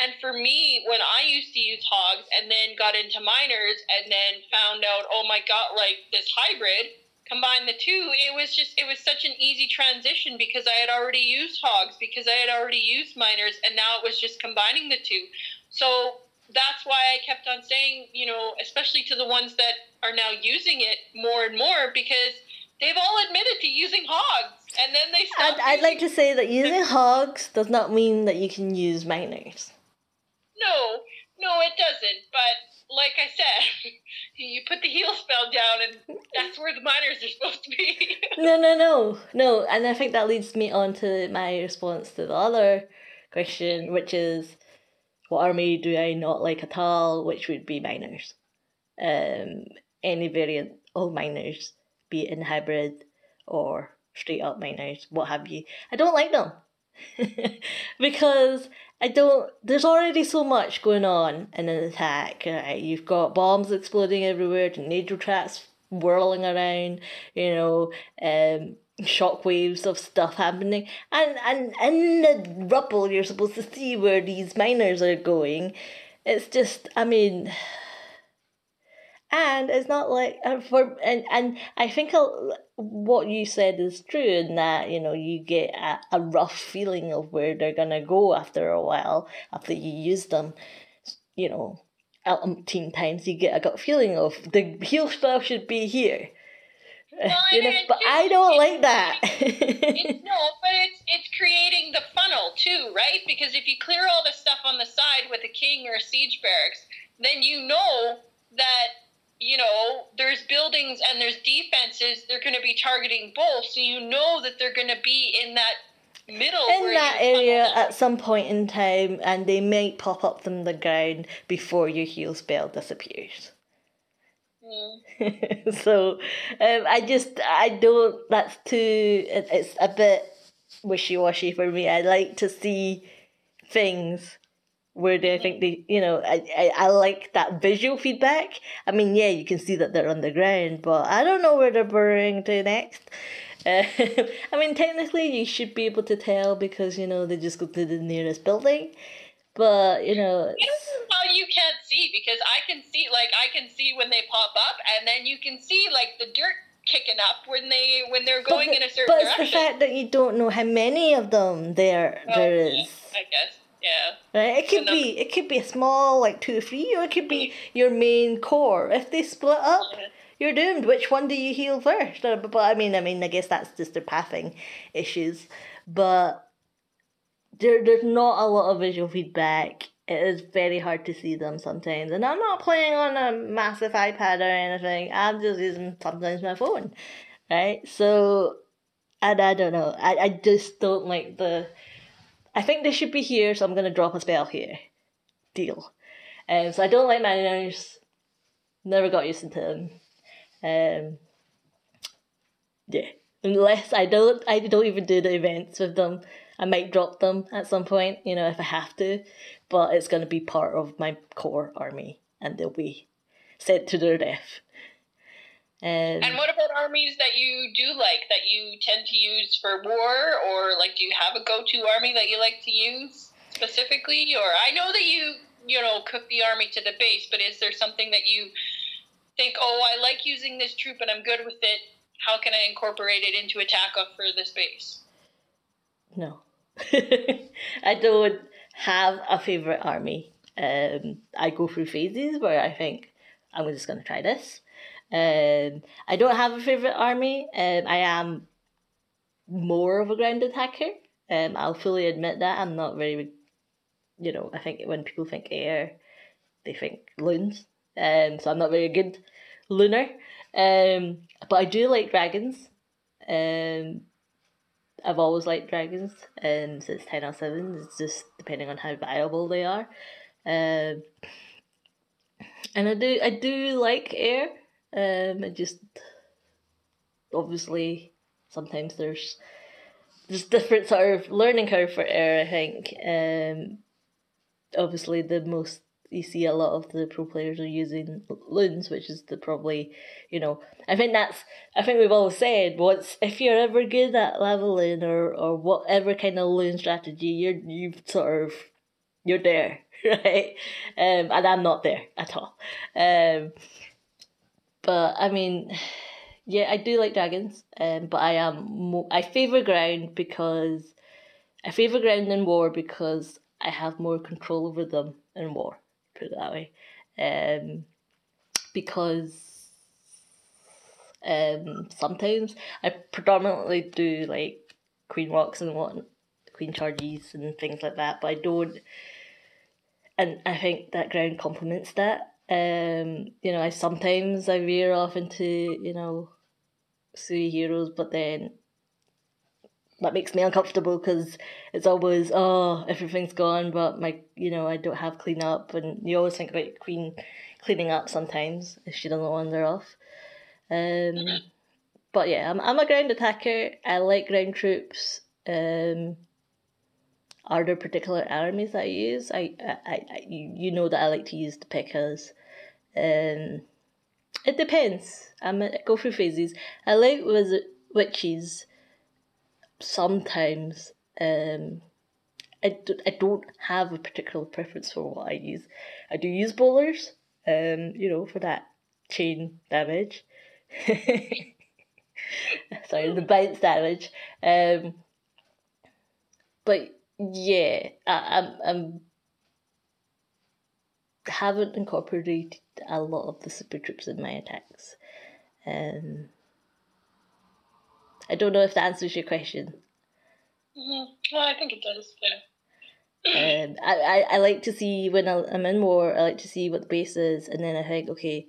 and for me, when I used to use hogs and then got into miners and then found out, oh my god, like this hybrid, combine the two, it was just it was such an easy transition because I had already used hogs, because I had already used miners, and now it was just combining the two. So that's why I kept on saying, you know, especially to the ones that are now using it more and more, because they've all admitted to using hogs, and then they. I'd, I'd like to say that using hogs does not mean that you can use miners. No, no, it doesn't. But like I said, you put the heal spell down, and that's where the miners are supposed to be. no, no, no, no. And I think that leads me on to my response to the other question, which is, what army do I not like at all? Which would be miners. Um, any variant of miners, be it in hybrid or straight up miners, what have you. I don't like them. because I don't. There's already so much going on in an attack. Right? You've got bombs exploding everywhere, tornado traps whirling around. You know, um, shockwaves of stuff happening, and and in the rubble, you're supposed to see where these miners are going. It's just, I mean, and it's not like uh, for and and I think what you said is true in that you know you get a, a rough feeling of where they're gonna go after a while after you use them, you know, umpteen times you get a gut feeling of the heal spell should be here. Well, you know, but I don't like that. it's, no, but it's it's creating the funnel too, right? Because if you clear all the stuff on the side with a king or a siege barracks, then you know that you know, there's buildings and there's defenses, they're going to be targeting both. So you know that they're going to be in that middle. In that area at some point in time, and they might pop up from the ground before your heal spell disappears. Mm. so um, I just, I don't, that's too, it, it's a bit wishy washy for me. I like to see things where do I think they, you know, I, I, I like that visual feedback. I mean, yeah, you can see that they're underground, but I don't know where they're burrowing to next. Uh, I mean, technically, you should be able to tell because, you know, they just go to the nearest building. But, you know. You know how you can't see because I can see, like, I can see when they pop up, and then you can see, like, the dirt kicking up when they when they're going the, in a certain but direction. But it's the fact that you don't know how many of them there oh, there is. Yeah, I guess. Yeah. Right. It could be it could be a small like two or three, or it could be your main core. If they split up, yeah. you're doomed. Which one do you heal first? Uh, but, but I mean, I mean, I guess that's just their pathing issues. But there, there's not a lot of visual feedback. It is very hard to see them sometimes, and I'm not playing on a massive iPad or anything. I'm just using sometimes my phone, right? So, and I don't know. I, I just don't like the I think they should be here, so I'm going to drop a spell here. Deal. Um, so I don't like miners. Never got used to them. Um, yeah. Unless I don't, I don't even do the events with them. I might drop them at some point, you know, if I have to. But it's going to be part of my core army, and they'll be sent to their death. Um, and what about armies that you do like that you tend to use for war, or like do you have a go-to army that you like to use specifically? Or I know that you you know cook the army to the base, but is there something that you think, oh, I like using this troop and I'm good with it? How can I incorporate it into attack for this base? No, I don't have a favorite army. Um, I go through phases where I think I'm just going to try this um, I don't have a favorite army. Um, I am more of a ground attacker. Um, I'll fully admit that I'm not very, you know, I think when people think air, they think loons. Um, so I'm not very good lunar. Um, but I do like dragons. Um, I've always liked dragons. Um, since ten or seven. It's just depending on how viable they are. Um, and I do I do like air. Um, just obviously sometimes there's there's different sort of learning curve for air. I think. Um, obviously the most you see a lot of the pro players are using loons, which is the probably, you know, I think that's, I think we've all said, what's, if you're ever good at leveling or, or whatever kind of loon strategy, you're, you've sort of, you're there, right? Um, and I'm not there at all. Um, but I mean, yeah, I do like dragons, um, but I am mo- I favor ground because I favor ground in war because I have more control over them in war. Put it that way, um, because um sometimes I predominantly do like queen walks and what queen charges and things like that, but I don't. And I think that ground complements that um, you know, I sometimes I veer off into you know, three heroes, but then that makes me uncomfortable because it's always oh everything's gone, but my you know I don't have clean up, and you always think about Queen cleaning up sometimes if she doesn't wander off. Um, but yeah, I'm I'm a ground attacker. I like ground troops. Um, are there particular armies that I use? I, I, I you, you know that I like to use the P.E.K.K.A.s. Um, it depends. I'm, I go through phases. I like wizard witches sometimes. Um, I, do, I don't have a particular preference for what I use. I do use bowlers, um, you know, for that chain damage. Sorry, the bounce damage. Um, but yeah, I, I'm I'm haven't incorporated a lot of the super troops in my attacks. Um, I don't know if that answers your question. Mm-hmm. Well, I think it does. Yeah. um, I, I, I like to see when I'm in war, I like to see what the base is, and then I think, okay,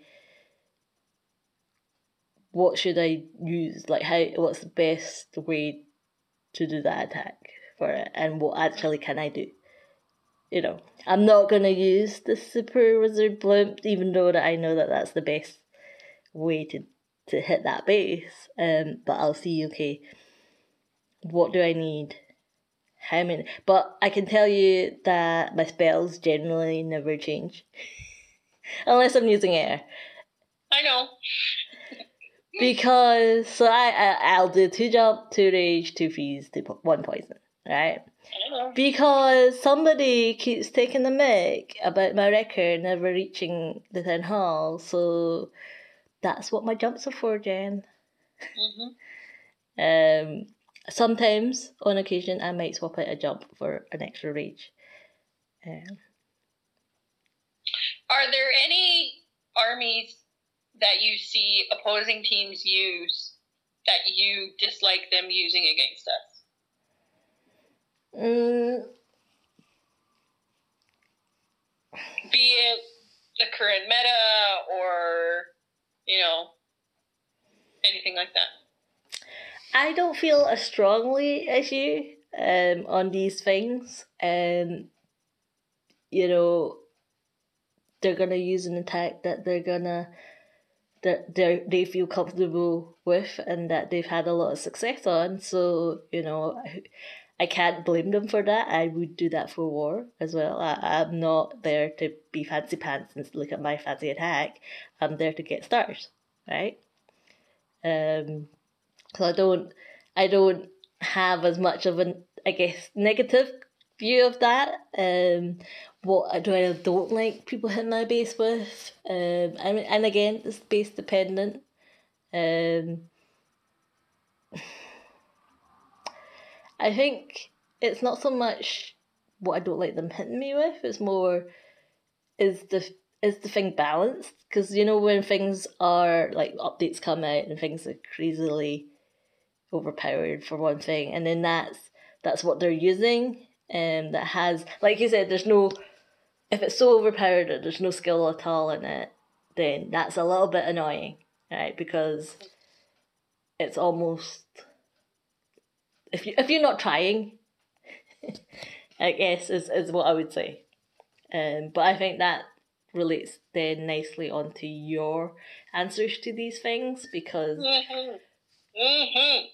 what should I use? Like, how? What's the best way to do that attack for it, and what actually can I do? You know, I'm not gonna use the super wizard blimp, even though that I know that that's the best way to to hit that base. Um, but I'll see. Okay, what do I need? How many? But I can tell you that my spells generally never change, unless I'm using air. I know. because so I, I I'll do two jump, two rage, two freeze, two po- one poison, right? Because somebody keeps taking the mic about my record never reaching the town hall, so that's what my jumps are for, Jen. Mm-hmm. Um, sometimes, on occasion, I might swap out a jump for an extra rage. Um, Are there any armies that you see opposing teams use that you dislike them using against us? Mm, Be it the current meta or, you know, anything like that. I don't feel as strongly as you um, on these things. Um, you know, they're gonna use an attack that they're gonna that they they feel comfortable with and that they've had a lot of success on. So you know, I, can't blame them for that. I would do that for war as well. I, I'm not there to be fancy pants and look at my fancy attack. I'm there to get stars, right? Um, so I don't, I don't have as much of an, I guess, negative view of that. Um, what do I don't like people hitting my base with? Um, mean, and again, it's base dependent. Um, I think it's not so much what I don't like them hitting me with. It's more is the is the thing balanced? Because you know when things are like updates come out and things are crazily overpowered for one thing, and then that's that's what they're using, and um, that has like you said, there's no if it's so overpowered that there's no skill at all in it, then that's a little bit annoying, right? Because it's almost if you if you're not trying, I guess is is what I would say. Um, but I think that relates then nicely onto your answers to these things because Mm-hmm. Mm-hmm.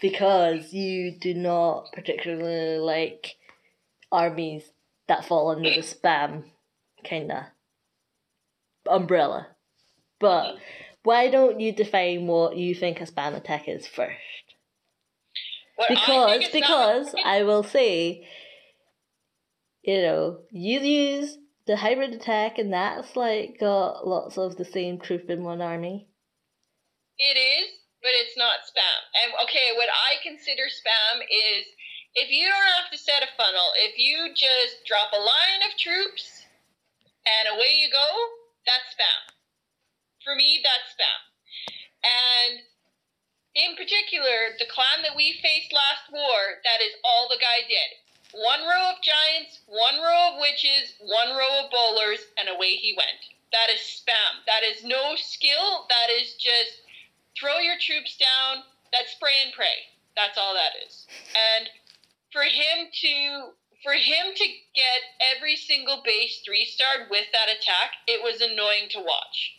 because you do not particularly like armies that fall under the spam kinda umbrella. But why don't you define what you think a spam attack is first? I because think because not- I will say, you know, you use the hybrid attack, and that's like got lots of the same troop in one army. It is, but it's not spam. And okay, what I consider spam is if you don't have to set a funnel, if you just drop a line of troops and away you go, that's spam. For me, that's spam. And in particular, the clan that we faced last war, that is all the guy did. One row of giants, one row of witches, one row of bowlers, and away he went. That is spam. That is no skill. That is just throw your troops down. That's spray and pray. That's all that is. And for him to for him to get every single base three star with that attack, it was annoying to watch.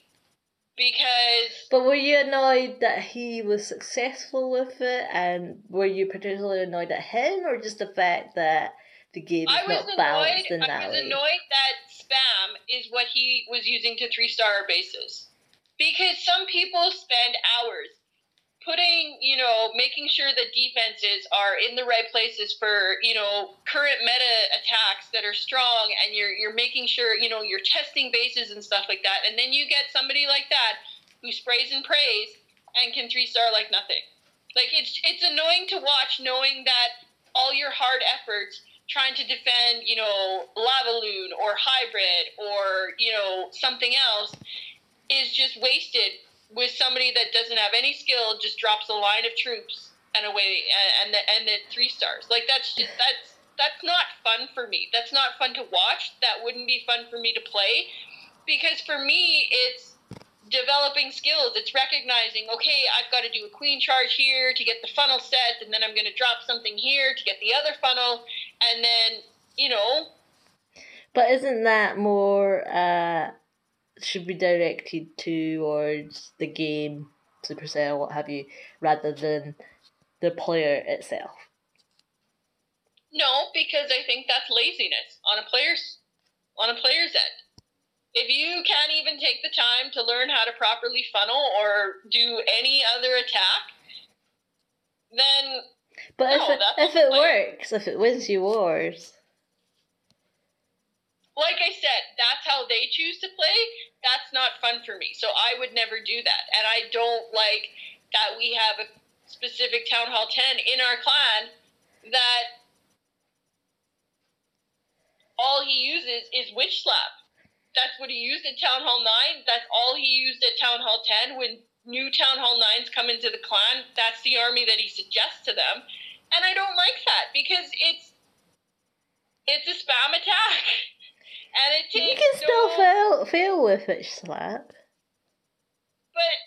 Because But were you annoyed that he was successful with it, and were you particularly annoyed at him, or just the fact that the game is I was not balanced annoyed in that I was way? annoyed that spam is what he was using to three star bases. Because some people spend hours putting, you know, making sure that defenses are in the right places for, you know, current meta attacks that are strong and you're you're making sure, you know, you're testing bases and stuff like that. And then you get somebody like that who sprays and prays and can three star like nothing. Like it's it's annoying to watch knowing that all your hard efforts trying to defend, you know, Lavaloon or Hybrid or, you know, something else is just wasted with somebody that doesn't have any skill, just drops a line of troops and away and the, and the three stars. Like that's just that's that's not fun for me. That's not fun to watch. That wouldn't be fun for me to play because for me it's developing skills. It's recognizing, okay, I've got to do a queen charge here to get the funnel set, and then I'm going to drop something here to get the other funnel, and then you know, But isn't that more uh should be directed towards the game, Supercell, what have you, rather than the player itself? no, because I think that's laziness on a player's on a player's end. If you can't even take the time to learn how to properly funnel or do any other attack, then But No, if it, if it player. works, if it wins you wars, like I said, that's how they choose to play. That's not fun for me. So I would never do that. And I don't like that we have a specific Town Hall 10 in our clan that all he uses is Witch Slap. That's what he used at Town Hall 9. That's all he used at Town Hall 10. When new Town Hall 9s come into the clan, that's the army that he suggests to them. And I don't like that because it's it's a spam attack. And it you can still no- fail fail with it slap. But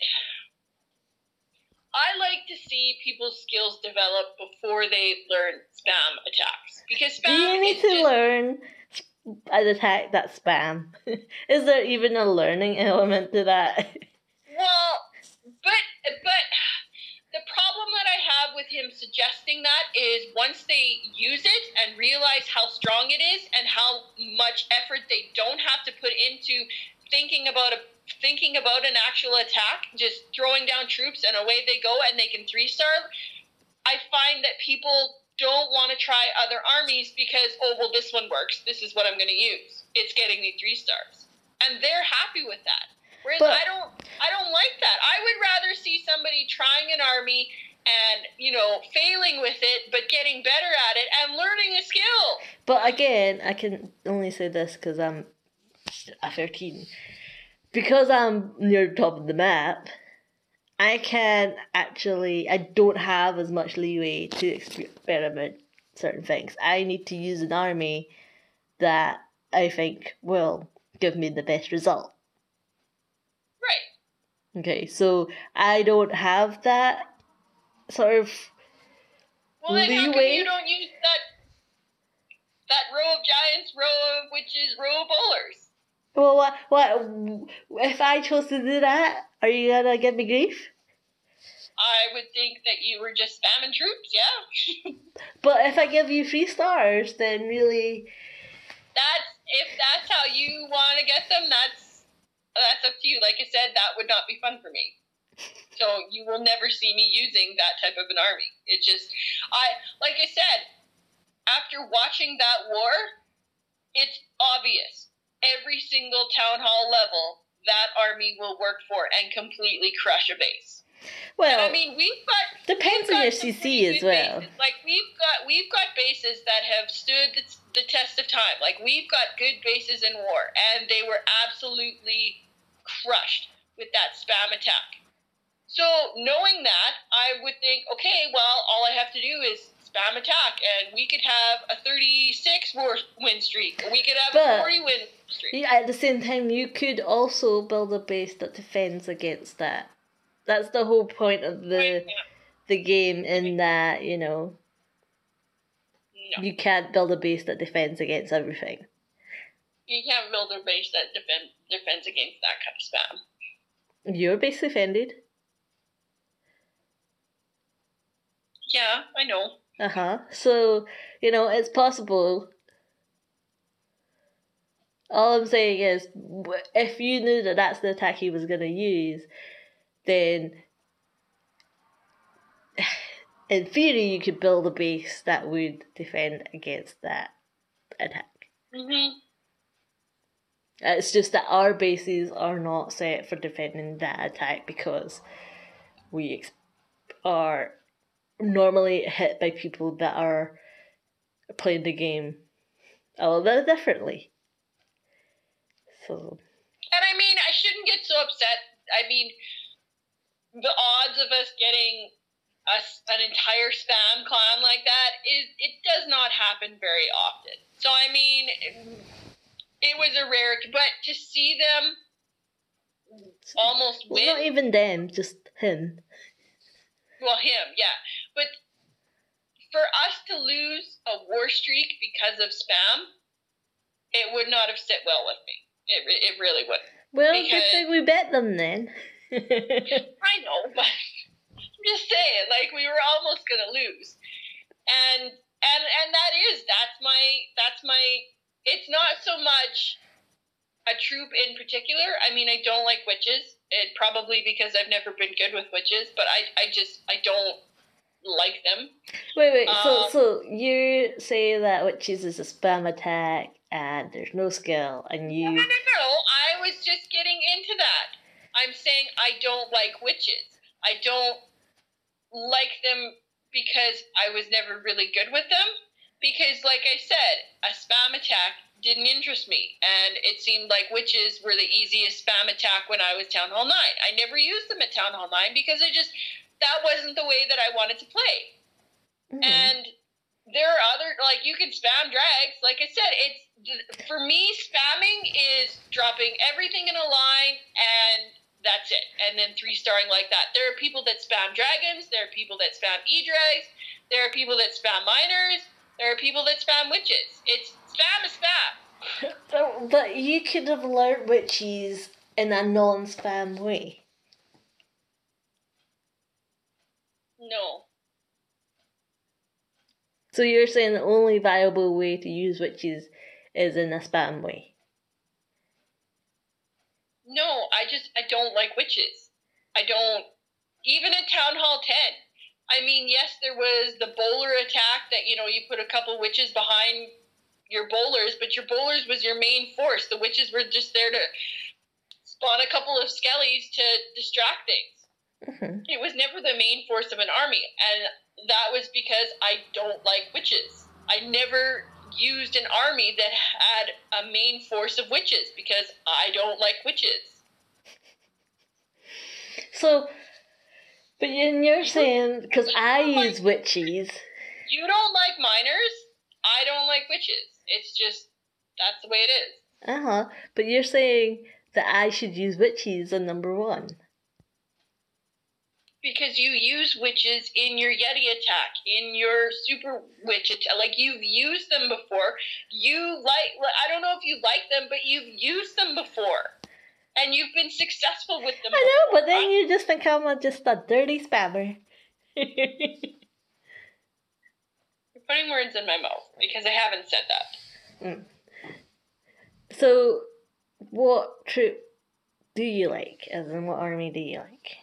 I like to see people's skills develop before they learn spam attacks because spam Do you need to just, learn an attack that's spam? Is there even a learning element to that? Well, but but the problem that I have with him suggesting that is once they use it and realize how strong it is and how much effort they don't have to put into thinking about a thinking about an actual attack, just throwing down troops and away they go and they can three star. I find that people don't want to try other armies because oh well this one works. This is what I'm going to use. It's getting me three stars, and they're happy with that. Whereas But- I don't, I don't like that. I would rather see somebody trying an army and you know failing with it, but getting better at it and learning a skill. But again, I can only say this because I'm a 13. Because I'm near the top of the map, I can actually, I don't have as much leeway to experiment certain things. I need to use an army that I think will give me the best result. Okay, so I don't have that sort of Well, then how come you don't use that that row of giants, row of witches, row of bowlers? Well, what, what, if I chose to do that, are you gonna give me grief? I would think that you were just spamming troops. Yeah. But if I give you three stars, then really, that's if that's how you want to get them. That's Oh, that's up to you. Like I said, that would not be fun for me. So you will never see me using that type of an army. It just, I like I said, after watching that war, it's obvious. Every single town hall level, that army will work for and completely crush a base. Well, I mean, we've got depends we've on your CC as well. bases. Like we've got we've got bases that have stood the, the test of time. Like we've got good bases in war, and they were absolutely crushed with that spam attack. So knowing that, I would think, okay, well, all I have to do is spam attack, and we could have a 36 war win streak. We could have But- a 40 win streak. Yeah, At the same time, you could also build a base that defends against that. That's the whole point of the Yeah. the game. In that, you know, No, you can't build a base that defends against everything. You can't build a base that defend, defends against that kind of spam. Your base defended. Yeah, I know. Uh huh. So you know it's possible. All I'm saying is, if you knew that that's the attack he was gonna use, then in theory you could build a base that would defend against that attack. hmm It's just that our bases are not set for defending that attack because we ex- are normally hit by people that are playing the game a little bit differently. So, And I mean, I shouldn't get so upset. I mean, the odds of us getting us an entire spam clan like that is it does not happen very often. So I mean, it, was a rare, but to see them almost well, not even them, just him. well, him, yeah, but for us to lose a war streak because of spam, it would not have sit well with me. It, it really wouldn't. Well, Because- good thing we bet them then. I know, but I'm just saying, like we were almost gonna lose, and and and that is that's my that's my. It's not so much a troop in particular. I mean, I don't like witches. It probably because I've never been good with witches, but I I just I don't like them. wait, wait. so, Um, so you say that witches is a spam attack and there's no skill, and No, you. no, no, no. I was just getting into that. I'm saying I don't like witches. I don't like them because I was never really good with them. Because, like I said, a spam attack didn't interest me, and it seemed like witches were the easiest spam attack when I was Town Hall 9. I never used them at Town Hall 9 because I just, that wasn't the way that I wanted to play. Mhm. And there are other like you can spam drags. Like I said, it's for me spamming is dropping everything in a line and that's it. And then three starring like that. There are people that spam dragons. There are people that spam e drags. There are people that spam miners. There are people that spam witches. It's spam is spam. Oh, But you could have learnt witches in a non-spam way. No. So you're saying the only viable way to use witches is in a spam way. No, I just I don't like witches. I don't even in Town Hall 10. I mean, yes, there was the bowler attack that you know you put a couple witches behind your bowlers, but your bowlers was your main force. The witches were just there to spawn a couple of skellies to distract things. hmm It was never the main force of an army, and that was because I don't like witches. I never used an army that had a main force of witches because I don't like witches. So, but you- you're saying because I use witches. You don't like miners. I don't like witches. It's just that's the way it is. Uh huh. But you're saying that I should use witches on number one. Because you use witches in your Yeti attack, in your super witch attack. Like you've used them before. You like. I don't know if you like them, but you've used them before, and you've been successful with them. I know, before. but then you just think I'm a, just a dirty spammer. You're putting words in my mouth because I haven't said that. Mm. so, what troop do you like? As in, what army do you like?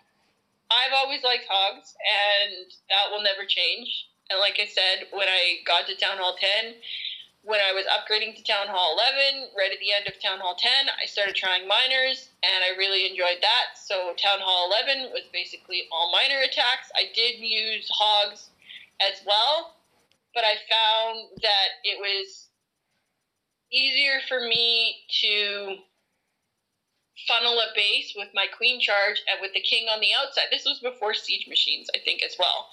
I've always liked hogs, and that will never change. And like I said, when I got to Town Hall 10, when I was upgrading to Town Hall 11, right at the end of Town Hall 10, I started trying miners, and I really enjoyed that. So Town Hall 11 was basically all miner attacks. I did use hogs as well, but I found that it was easier for me to funnel a base with my queen charge and with the king on the outside. This was before siege machines, I think, as well.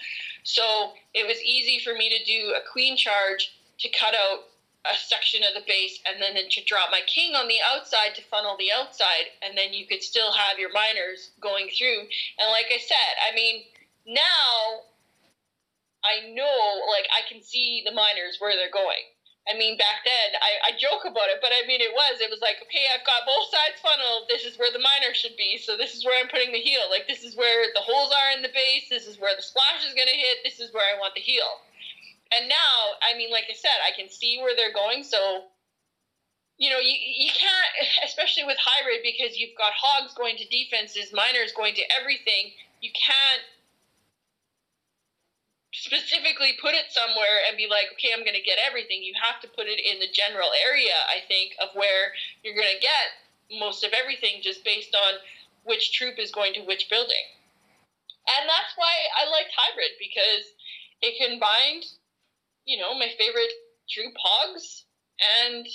So it was easy for me to do a queen charge to cut out a section of the base and then to drop my king on the outside to funnel the outside and then you could still have your miners going through. And like i said i mean now i know like i can see the miners where they're going. I mean back then I, I joke about it but i mean it was it was like okay i've got both sides funneled. This is where the miner should be. So this is where i'm putting the heal. Like this is where the holes are in the base. This is where the splash is going to hit. This is where i want the heal and now, I mean, like I said, I can see where they're going. So, you know, you, you can't, especially with hybrid, because you've got hogs going to defenses, miners going to everything. You can't specifically put it somewhere and be like, okay, I'm going to get everything. You have to put it in the general area, I think, of where you're going to get most of everything just based on which troop is going to which building. And that's why I liked hybrid because it combined you know, my favorite drew hogs, and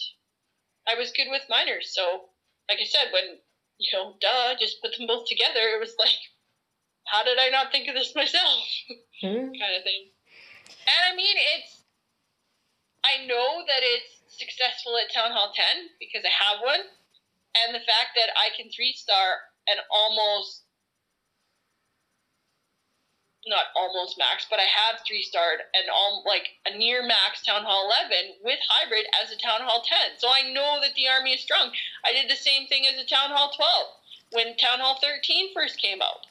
I was good with miners. So, like I said, when, you know, duh, just put them both together, it was like, how did I not think of this myself? Mm. kind of thing. And I mean, it's, I know that it's successful at Town Hall 10 because I have one, and the fact that I can three star and almost not almost max, but I have three starred and all like a near max Town Hall 11 with hybrid as a Town Hall 10. So I know that the army is strong. I did the same thing as a Town Hall 12 when Town Hall 13 first came out.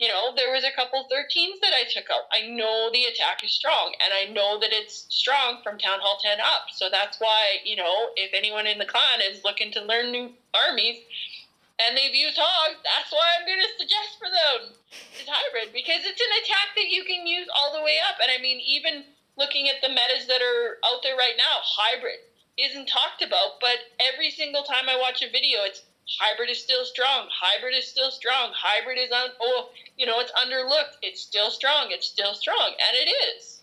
You know, there was a couple 13s that I took out. I know the attack is strong, and I know that it's strong from Town Hall 10 up. So that's why, you know, if anyone in the clan is looking to learn new armies, and they've used hogs, that's why I'm going to suggest for them is hybrid because it's an attack that you can use all the way up. And I mean, even looking at the metas that are out there right now, hybrid isn't talked about, but every single time I watch a video, it's hybrid is still strong. Hybrid is still strong. Hybrid is on. Oh, you know, it's underlooked. It's still strong. It's still strong, and it is.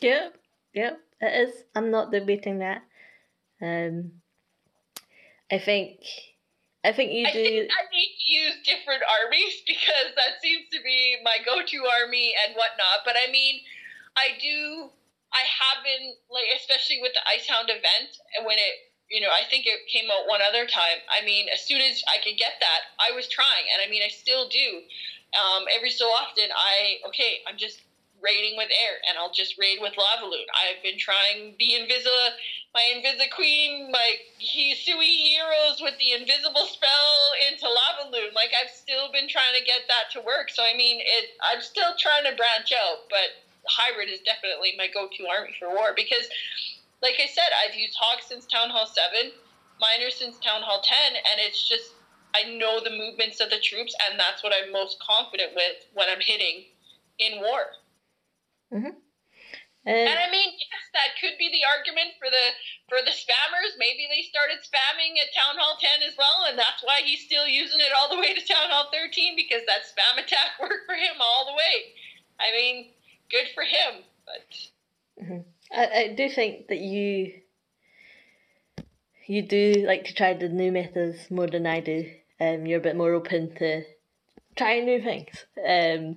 Yeah, yeah, it is. I'm not debating that. Um, I think I think you do. I. Think I need to use different armies because that seems to be my go-to army and whatnot. But I mean, I do. I have been like, especially with the Icehound event, and when it, you know, I think it came out one other time. I mean, as soon as I could get that, I was trying, and I mean, I still do. Um, every so often, I okay, I'm just raiding with air, and I'll just raid with lava loon. I've been trying the Invisa my Invisa Queen, my Hisui heroes with the invisible spell into Lava Loon. Like I've still been trying to get that to work. So I mean, it. I'm still trying to branch out, but hybrid is definitely my go-to army for war because, like I said, I've used Hog since Town Hall Seven, Miner since Town Hall Ten, and it's just I know the movements of the troops, and that's what I'm most confident with when I'm hitting in war. Mm-hmm. Uh, and I mean, yes, that could be the argument for the for the spammers. Maybe they started spamming at Town Hall 10 as well, and that's why he's still using it all the way to Town Hall 13 because that spam attack worked for him all the way. I mean, good for him. But mm-hmm. I, I do think that you you do like to try the new methods more than I do. Um, you're a bit more open to trying new things. Um,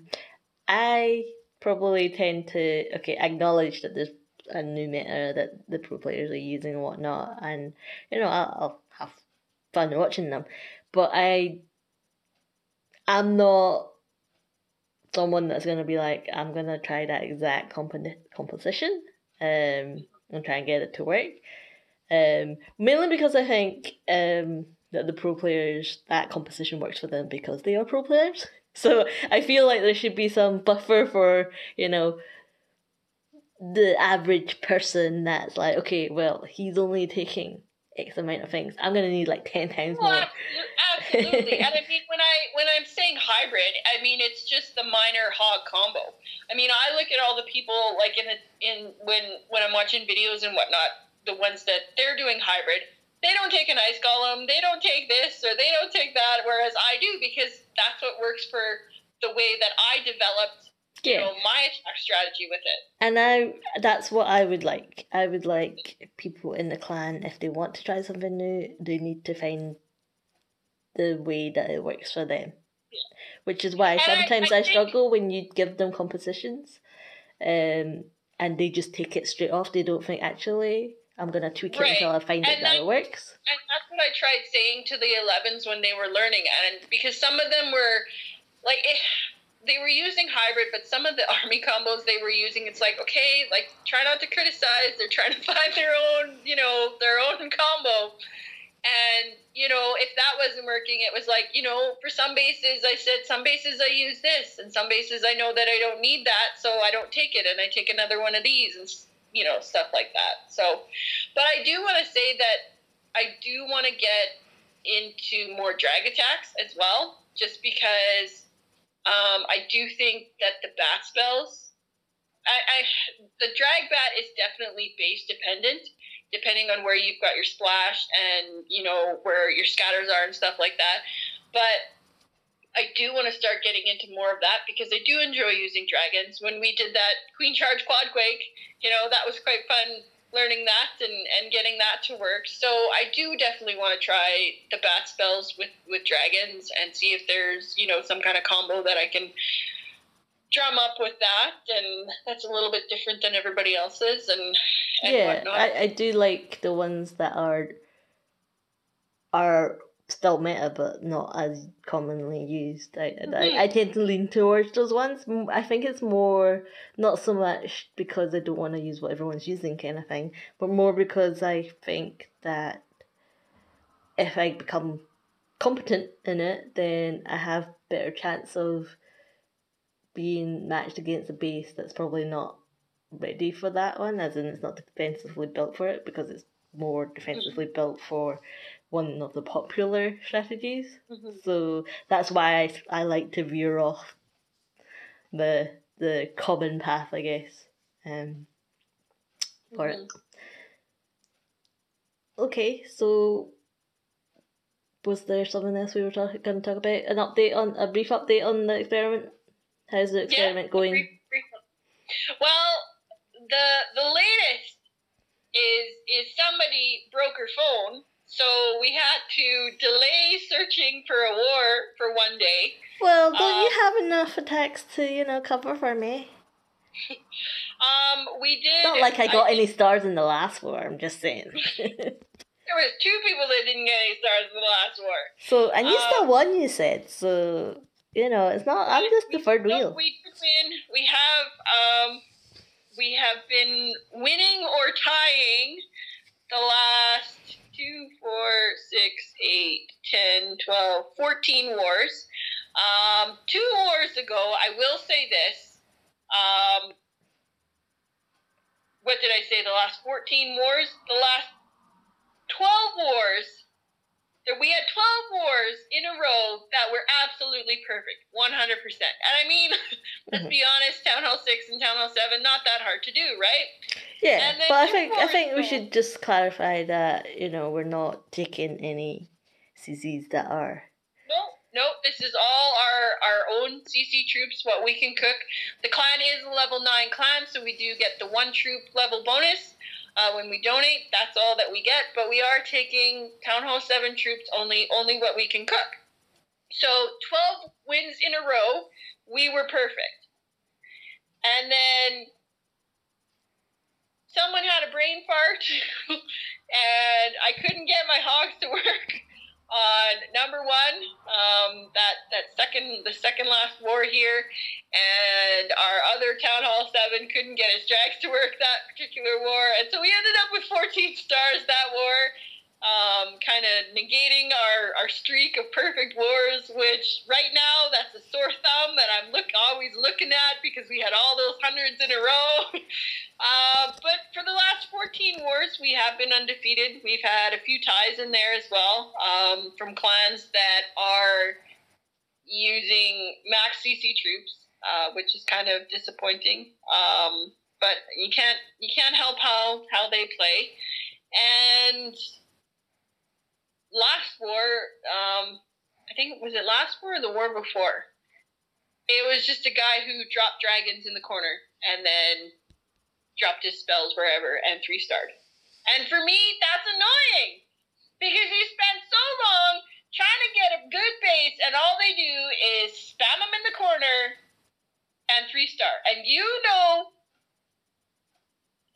I probably tend to okay acknowledge that there's a new meta that the pro players are using and whatnot, and you know I'll, I'll have fun watching them, but I I'm not someone that's gonna be like I'm gonna try that exact comp- composition um and try and get it to work. Um, mainly because I think um that the pro players that composition works for them because they are pro players. So I feel like there should be some buffer for, you know, the average person that's like, okay, well, he's only taking X amount of things. I'm gonna need like ten times well, more. Absolutely, and I mean when I when I'm saying hybrid, I mean it's just the miner hog combo. I mean I look at all the people like in the, in when when I'm watching videos and whatnot, the ones that they're doing hybrid, they don't take an ice golem, they don't take this or they don't take that, whereas I do because that's what works for the way that I developed you know my attack strategy with it. And I that's what I would like. I would like people in the clan if they want to try something new, they need to find the way that it works for them. Which is why And sometimes I I, think- struggle when you give them compositions, um, and they just take it straight off. They don't think actually I'm gonna tweak it until I find it And that that- it works. And that's what I tried saying to the 11s when they were learning, and because some of them were like eh, they were using hybrid, but some of the army combos they were using, it's like okay, like try not to criticize. They're trying to find their own, you know, their own combo. And you know, if that wasn't working, it was like you know, for some bases I said some bases I use this, and some bases I know that I don't need that, so I don't take it, and I take another one of these, and you know, stuff like that. So, but I do want to say that I do want to get into more drag attacks as well, just because um, I do think that the bat spells, I, I the drag bat is definitely base dependent, depending on where you've got your splash and you know where your scatters are and stuff like that. But I do want to start getting into more of that because I do enjoy using dragons. When we did that Queen Charge Quadquake, you know that was quite fun learning that and, and getting that to work. So I do definitely want to try the bat spells with, with dragons and see if there's, you know, some kind of combo that I can drum up with that and that's a little bit different than everybody else's and, and yeah, whatnot. I, I do like the ones that are are still meta but not as commonly used. I, Mhm. I, I tend to lean towards those ones. I think it's more not so much because I don't want to use what everyone's using kind of thing, but more because I think that if I become competent in it, then I have better chance of being matched against a base that's probably not ready for that one, as in it's not defensively built for it because it's more defensively built for one of the popular strategies. Mhm. So that's why I, I like to veer off the the common path, I guess. Um, for it. Mhm. Okay, so was there something else we were talk- going to talk about? An update on a brief update on the experiment. How's the experiment Yeah, going? brief- brief- Well, the the latest is is somebody broke her phone, so we had to delay searching for a war for one day. Well, don't Uh, you have enough attacks to you know cover for me? Um, we did. Not like I got any stars in the last war. I'm just saying. There was two people that didn't get any stars in the last war. so and you Uh, still won. You said so. You know it's not. I'm just the third No, wheel. we win. We have um, we have been winning or tying the last two, four, six, eight, ten, twelve, fourteen wars. Um, two wars ago, I will say this. Um, what did I say? The last 14 wars? The last 12 wars. That we had 12 wars in a row that were absolutely perfect. 100%. And I mean, let's Mhm. be honest, Town Hall 6 and Town Hall 7, not that hard to do, right? Yeah, but I think I think we should just clarify that you know we're not taking any CCs that are. Nope, nope. This is all our our own CC troops. What we can cook. The clan is a level nine clan, so we do get the one troop level bonus uh, when we donate. That's all that we get. But we are taking Town Hall seven troops only. Only what we can cook. So twelve wins in a row. We were perfect. And then someone had a brain fart, and I couldn't get my hogs to work on number one, um, that that second the second last war here, and our other town hall seven couldn't get his drags to work that particular war, and so we ended up with 14 stars that war, um, kind of negating our our streak of perfect wars. Which right now that's a sore thumb that I'm look always looking at because we had all those hundreds in a row. Uh, but for the last 14 wars, we have been undefeated. We've had a few ties in there as well um, from clans that are using max CC troops, uh, which is kind of disappointing. Um, but you can't you can't help how how they play. And last war, um, I think was it last war or the war before? It was just a guy who dropped dragons in the corner and then dropped his spells wherever and three starred. And for me, that's annoying because you spend so long trying to get a good base, and all they do is spam them in the corner and three star. And you know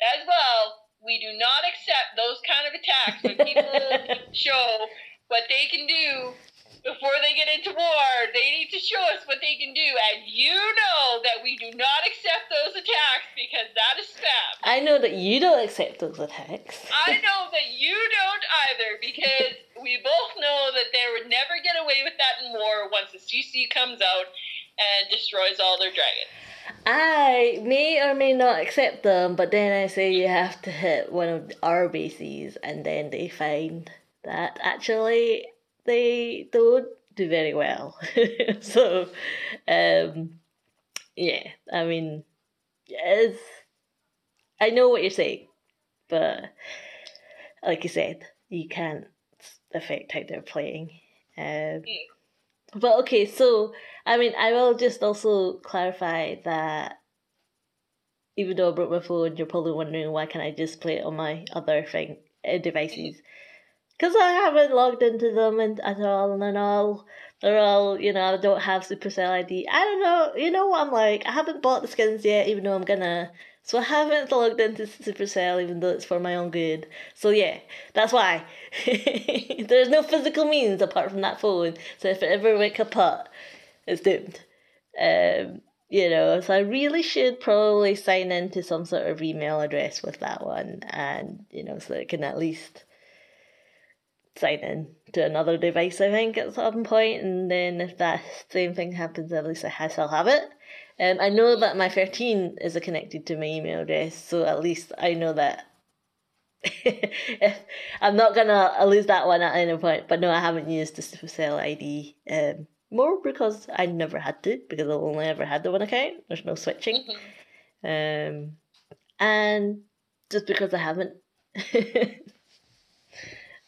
as well, we do not accept those kind of attacks when people show what they can do before they get into war. They need to show us what they can do. And you know that we do not accept those attacks because that is spam. I know that you don't accept those attacks. I know that you don't either because we both know that they would never get away with that in war once the CC comes out and destroys all their dragons. I may or may not accept them, but then I say you have to hit one of our bases, and then they find that actually they don't do very well. so, um, yeah, I mean, it's, I know what you're saying, but like you said, you can't affect how they're playing. Um, but okay, so I mean, I will just also clarify that even though I broke my phone, you're probably wondering why can't I just play it on my other thing uh, devices? Because I haven't logged into them and at all and all. They're all, you know, I don't have Supercell ID. I don't know, you know what I'm like? I haven't bought the skins yet, even though I'm gonna. So I haven't logged into Supercell, even though it's for my own good. So yeah, that's why. There's no physical means apart from that phone. So if it ever went kaput, it's doomed. Um, you know, so I really should probably sign into some sort of email address with that one, and you know, so it can at least sign in to another device. I think at some point, and then if that same thing happens, at least I still have it. Um, I know that my thirteen is connected to my email address, so at least I know that. if I'm not gonna lose that one at any point, but no, I haven't used the Supercell ID. Um, more because I never had to because I only ever had the one account. There's no switching. Mm-hmm. Um, and just because I haven't.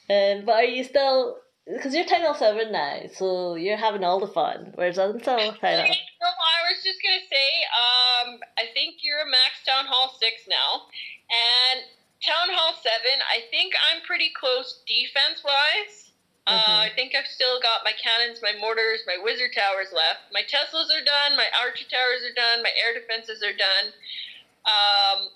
um, but are you still? Because you're Hall Seven now, so you're having all the fun. Whereas I'm still Hall. No, I was just gonna say, um, I think you're a max Town Hall six now, and Town Hall seven. I think I'm pretty close defense wise. Uh, Mhm. I think I've still got my cannons, my mortars, my wizard towers left. My Teslas are done. My archer towers are done. My air defenses are done. Um,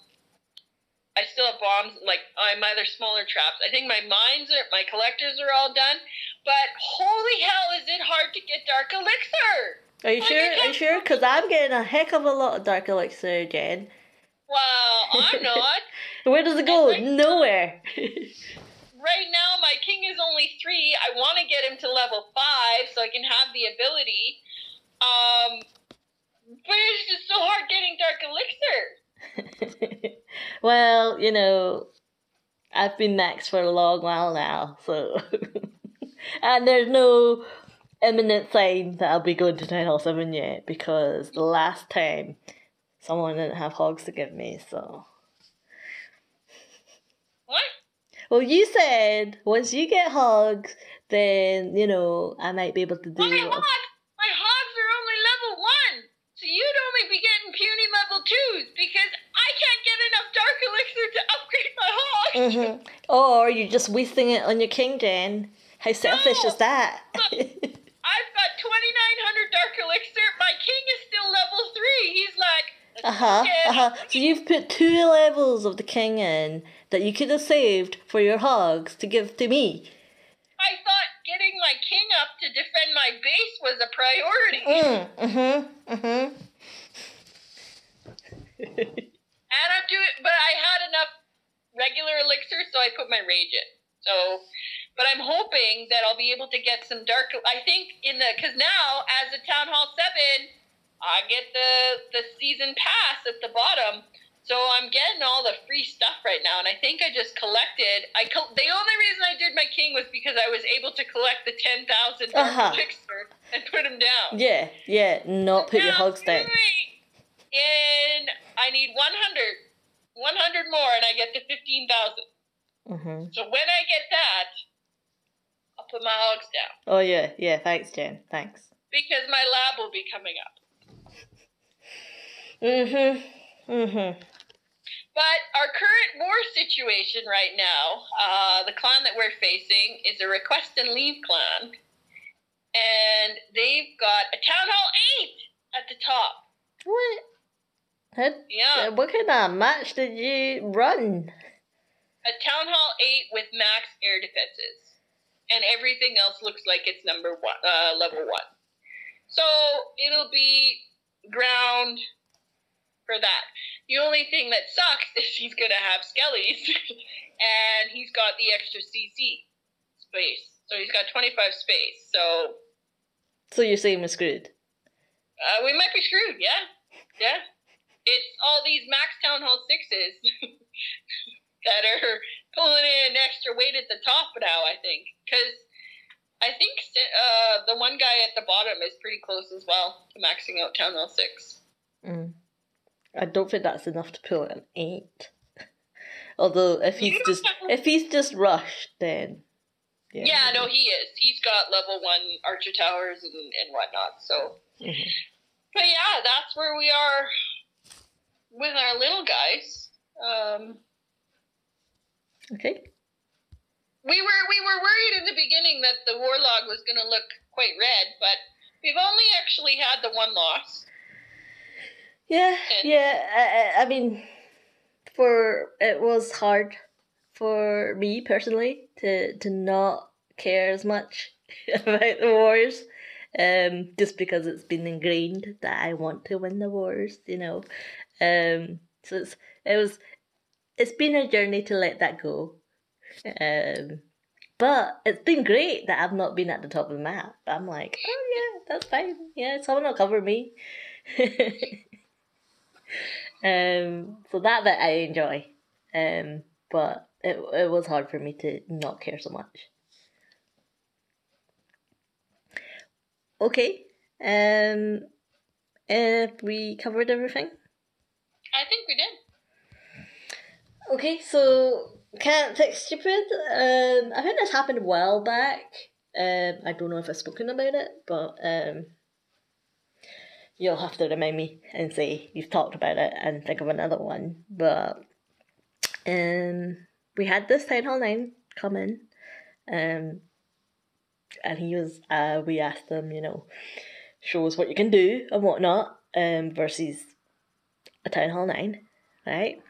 I still have bombs, like uh, my other smaller traps. I think my mines are, my collectors are all done. But holy hell, is it hard to get dark elixir? Are you Like, sure? Are you sure? Because I'm getting a heck of a lot of Dark Elixir, Jen. Well, I'm not. Where does it go? Like- Nowhere. right now my king is only three. I want to get him to level five so I can have the ability. Um, but it's just so hard getting dark elixir. well, you know, I've been next for a long while now, so and there's no imminent sign that I'll be going to Town Hall Seven yet because the last time someone didn't have hogs to give me, so. What? Well, you said once you get hogs, then you know I might be able to do. My hogs, my hogs are only level one, so you'd only be getting puny level twos because I can't get enough dark elixir to upgrade my hogs. hmm Or you're just wasting it on your king, Jen. How selfish No. is that? I've got 2,900 dark elixir. My king is still level three. He's like, Uh huh. Uh huh. So you've put two levels of the king in that you could have saved for your hogs to give to me. I thought getting my king up to defend my base was a priority. Mm. Mhm. Mhm. And I'm doing, but I had enough regular elixir, so I put my rage in. So, but I'm hoping that I'll be able to get some dark. I think in the because now as a town hall seven, I get the the season pass at the bottom. So I'm getting all the free stuff right now, and I think I just collected. I col- the only reason I did my king was because I was able to collect the ten thousand Uh-huh. and put them down. Yeah. Yeah. Not put your hogs down. And I need 100. 100 more, and I get to 15,000. hmm So when I get that, I'll put my hogs down Oh yeah, yeah. Thanks, Jen. Thanks. because my lab will be coming up. Mhm. Mhm. But our current war situation right now, uh, the clan that we're facing is a request and leave clan. And they've got a Town Hall 8 at the top. What? How, Yeah. uh, what kind of match did you run? A Town Hall 8 with max air defenses. And everything else looks like it's number one, uh, level one. So it'll be ground for that. The only thing that sucks is he's to have skellies. and he's got the extra CC space. So he's got 25 space. So So you're saying we're screwed? uh, we might be screwed, yeah? Yeah. It's all these max Town Hall 6s that are pulling in extra weight at the top now, I think. Because I think uh, the one guy at the bottom is pretty close as well to maxing out Town Hall 6. Mm. I don't think that's enough to pull an eight. Although if he's just if he's just rushed, then Yeah, yeah. no, he is. He's got level 1 Archer Towers and, and whatnot, so. Mhm. But yeah, that's where we are with our little guys. Um, Okay. we were we were worried in the beginning that the warlog was going to look quite red, but we've only actually had the one loss. Yeah, And- yeah. I, I- mean, for it was hard for me personally to to not care as much about the wars, um, just because it's been ingrained that I want to win the wars, you know. Um, so it's it was it's been a journey to let that go. Um, but it's been great that I've not been at the top of the map. I'm like, oh yeah, that's fine. Yeah, someone will cover me. um, so that bit I enjoy. Um, but it it was hard for me to not care so much. Okay. Um, if we covered everything. I think we did. Okay, so can't fix stupid. Um, I think this happened a while back. Um, I don't know if I've spoken about it, but um, you'll have to remind me and say you've talked about it and think of another one. But um, we had this Town Hall 9 come in, um, and he was, uh, we asked him, you know, show us what you can do and whatnot, um, versus a Town Hall 9, right?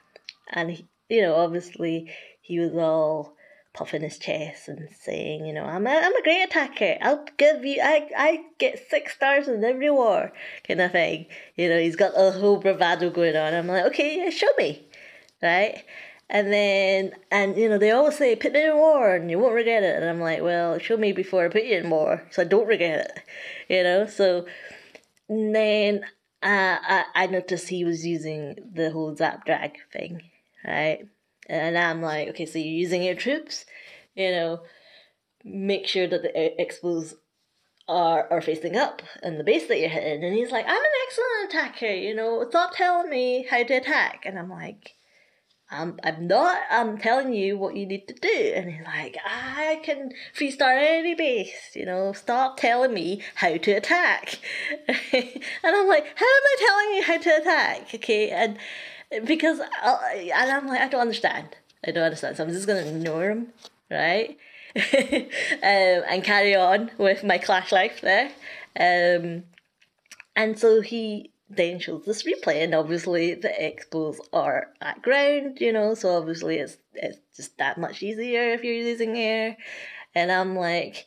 And, he, you know, obviously he was all puffing his chest and saying, you know, I'm a, I'm a great attacker. I'll give you, I, I get six stars in every war, kind of thing. You know, he's got a whole bravado going on. I'm like, okay, yeah, show me, right? And then, and you know, they always say, put me in war and you won't regret it. And I'm like, well, show me before I put you in war so I don't regret it, you know? So then uh, I, I noticed he was using the whole zap drag thing, right? And I'm like, okay, so you're using your troops, you know, make sure that the expos are, are facing up and the base that you're hitting. And he's like, I'm an excellent attacker, you know, stop telling me how to attack. And I'm like, I'm, I'm not, I'm telling you what you need to do. And he's like, I can three star any base, you know, stop telling me how to attack. and I'm like, how am I telling you how to attack? Okay, and because, I, and I'm like, I don't understand. I don't understand. So I'm just going to ignore him, right? um, and carry on with my clash life there. Um, and so he then shows this replay, and obviously the expos are at ground, you know, so obviously it's it's just that much easier if you're using air. And I'm like,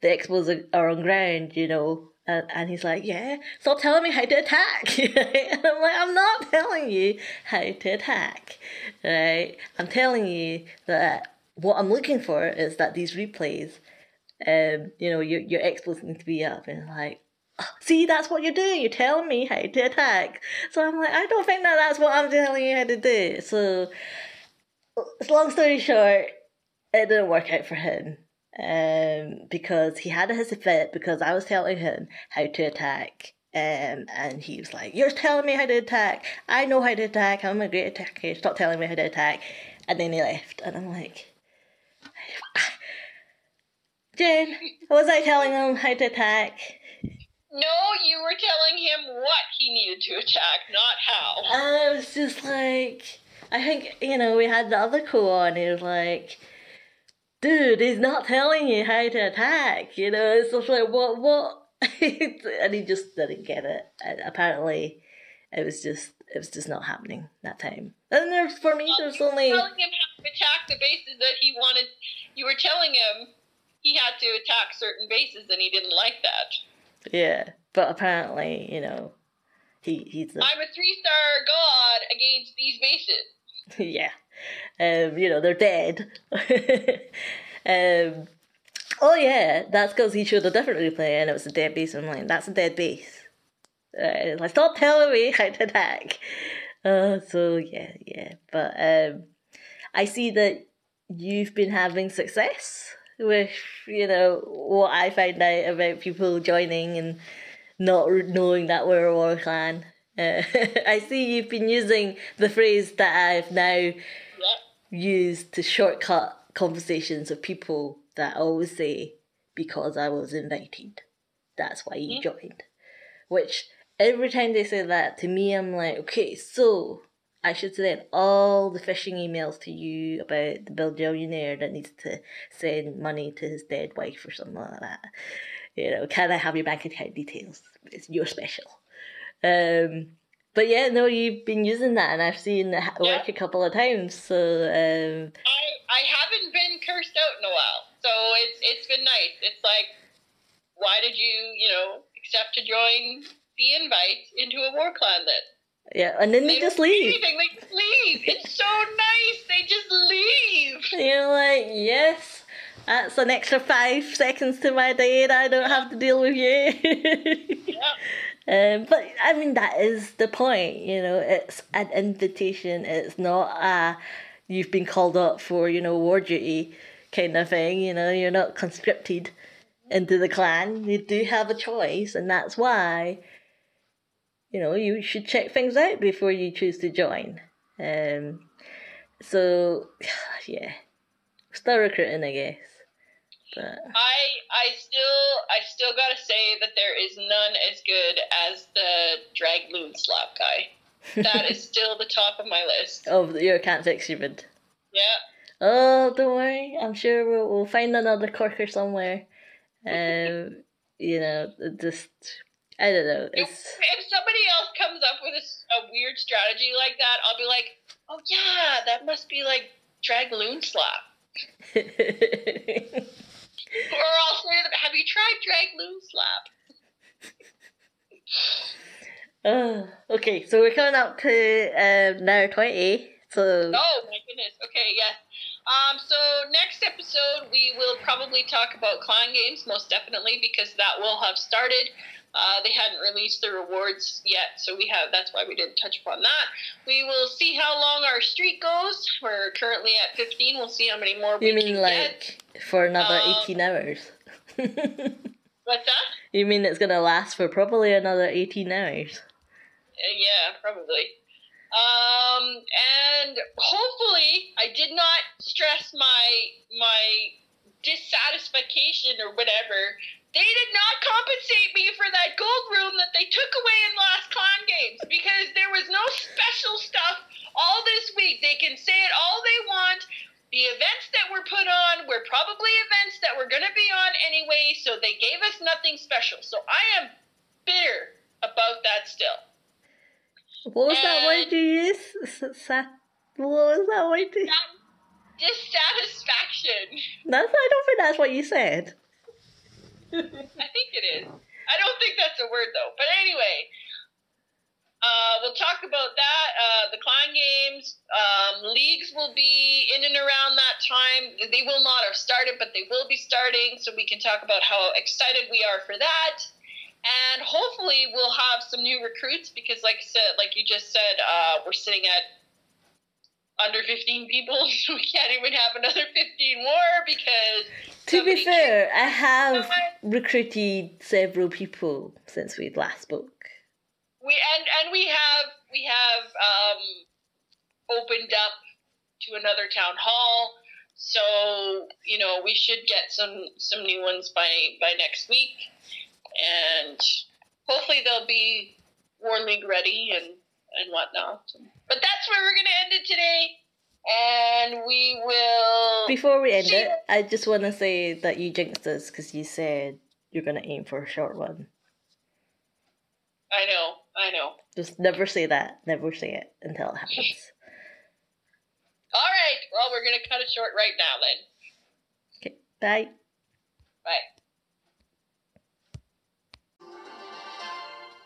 the expos are on ground, you know. And, and he's like, yeah, stop telling me how to attack. and I'm like, I'm not telling you how to attack, right? I'm telling you that what I'm looking for is that these replays, um, you know, your your expos need to be up, and like, see, that's what you're doing. You're telling me how to attack. So I'm like, I don't think that that's what I'm telling you how to do. So, long story short, it didn't work out for him. Um, because he had a his fit because I was telling him how to attack. Um, and he was like, You're telling me how to attack. I know how to attack. I'm a great attacker. Stop telling me how to attack. And then he left, and I'm like, Jen, was I telling him how to attack? No, you were telling him what he needed to attack, not how. I was just like, I think, you know, we had the other co on, he was like, dude, he's not telling you how to attack, you know, it's just like, what, what? and he just didn't get it. And apparently, it was just, it was just not happening that time. And there's, for me, there's you were only, telling him how to attack the bases that he wanted. You were telling him he had to attack certain bases, and he didn't like that. yeah, but apparently, you know, he, he's, a, I'm a three-star god against these bases. yeah. Um, you know, they're dead. um, oh yeah, that's because he showed a different replay and it was a dead base. I'm like, that's a dead base. Uh, like, stop telling me how to attack. Uh, so yeah, yeah. But um, I see that you've been having success with, you know, what I found out about people joining and not knowing that we're a war clan. Uh, I see you've been using the phrase that I've now Used to shortcut conversations with people that always say, because I was invited. That's why you joined. Which every time they say that to me, I'm like, okay, so I should send all the phishing emails to you about the billionaire that needs to send money to his dead wife or something like that. You know, can I have your bank account details? It's your special. Um, but yeah, no, you've been using that, and I've seen it work a couple of times. So um, I I haven't been cursed out in a while, so it's it's been nice. It's like, why did you you know accept to join the invite into a war clan then? yeah, and then they don't just leave. Anything. They just leave. It's so nice. They just leave. You're like, yes, that's an extra five seconds to my day, and I don't have to deal with you. Yeah. Um, but I mean that is the point, you know. It's an invitation. It's not a you've been called up for you know war duty kind of thing. You know, you're not conscripted into the clan. You do have a choice, and that's why you know you should check things out before you choose to join. Um, so yeah, still recruiting, I guess. But I I still I still gotta say that there is none as good as the drag loon slap guy. That is still the top of my list. oh, your can't fix stupid. Yeah. Oh, don't worry. I'm sure we'll, we'll find another corker somewhere. Um, you know, just I don't know. If, if somebody else comes up with a weird strategy like that, I'll be like, oh yeah, that must be like drag loon slap. Or I'll say to them, have you tried drag loon slap? oh, okay. So we're coming up to um now twenty. So Oh my goodness. Okay, yes. Um, so next episode we will probably talk about clan games, most definitely, because that will have started. Uh, they hadn't released the rewards yet, so we have. That's why we didn't touch upon that. We will see how long our streak goes. We're currently at 15. We'll see how many more we you mean can get. like for another Um, eighteen hours? What's that? you mean it's gonna last for probably another eighteen hours? Uh, yeah, probably. Um, and hopefully, I did not stress my my dissatisfaction or whatever. They did not compensate me for that gold room that they took away in last clan games because there was no special stuff all this week. They can say it all they want. The events that were put on were probably events that were going to be on anyway, so they gave us nothing special. So I am bitter about that still. What was that word you used? What was that word? That dissatisfaction. That's I don't think that's what you said. I think it is. I don't think that's a word though. But anyway, uh, we'll talk about that. Uh, the clan games, um, leagues will be in and around that time. They will not have started, but they will be starting, so we can talk about how excited we are for that. And hopefully, we'll have some new recruits because, like I said, like you just said, uh, we're sitting at under 15 people, so we can't even have another 15 more because To be fair, I have Someone- recruited several people since we last spoke. we and and we have we have um opened up to another town hall. So you know we should get some some new ones by by next week, and hopefully they'll be War League ready and and whatnot. But that's where we're gonna end it today, and we will. Before we end it, I just want to say that you jinxed us because you said you're gonna aim for a short one. I know, I know. Just never say that. Never say it until it happens. All right, well we're gonna cut it short right now then. Okay. Bye. Bye.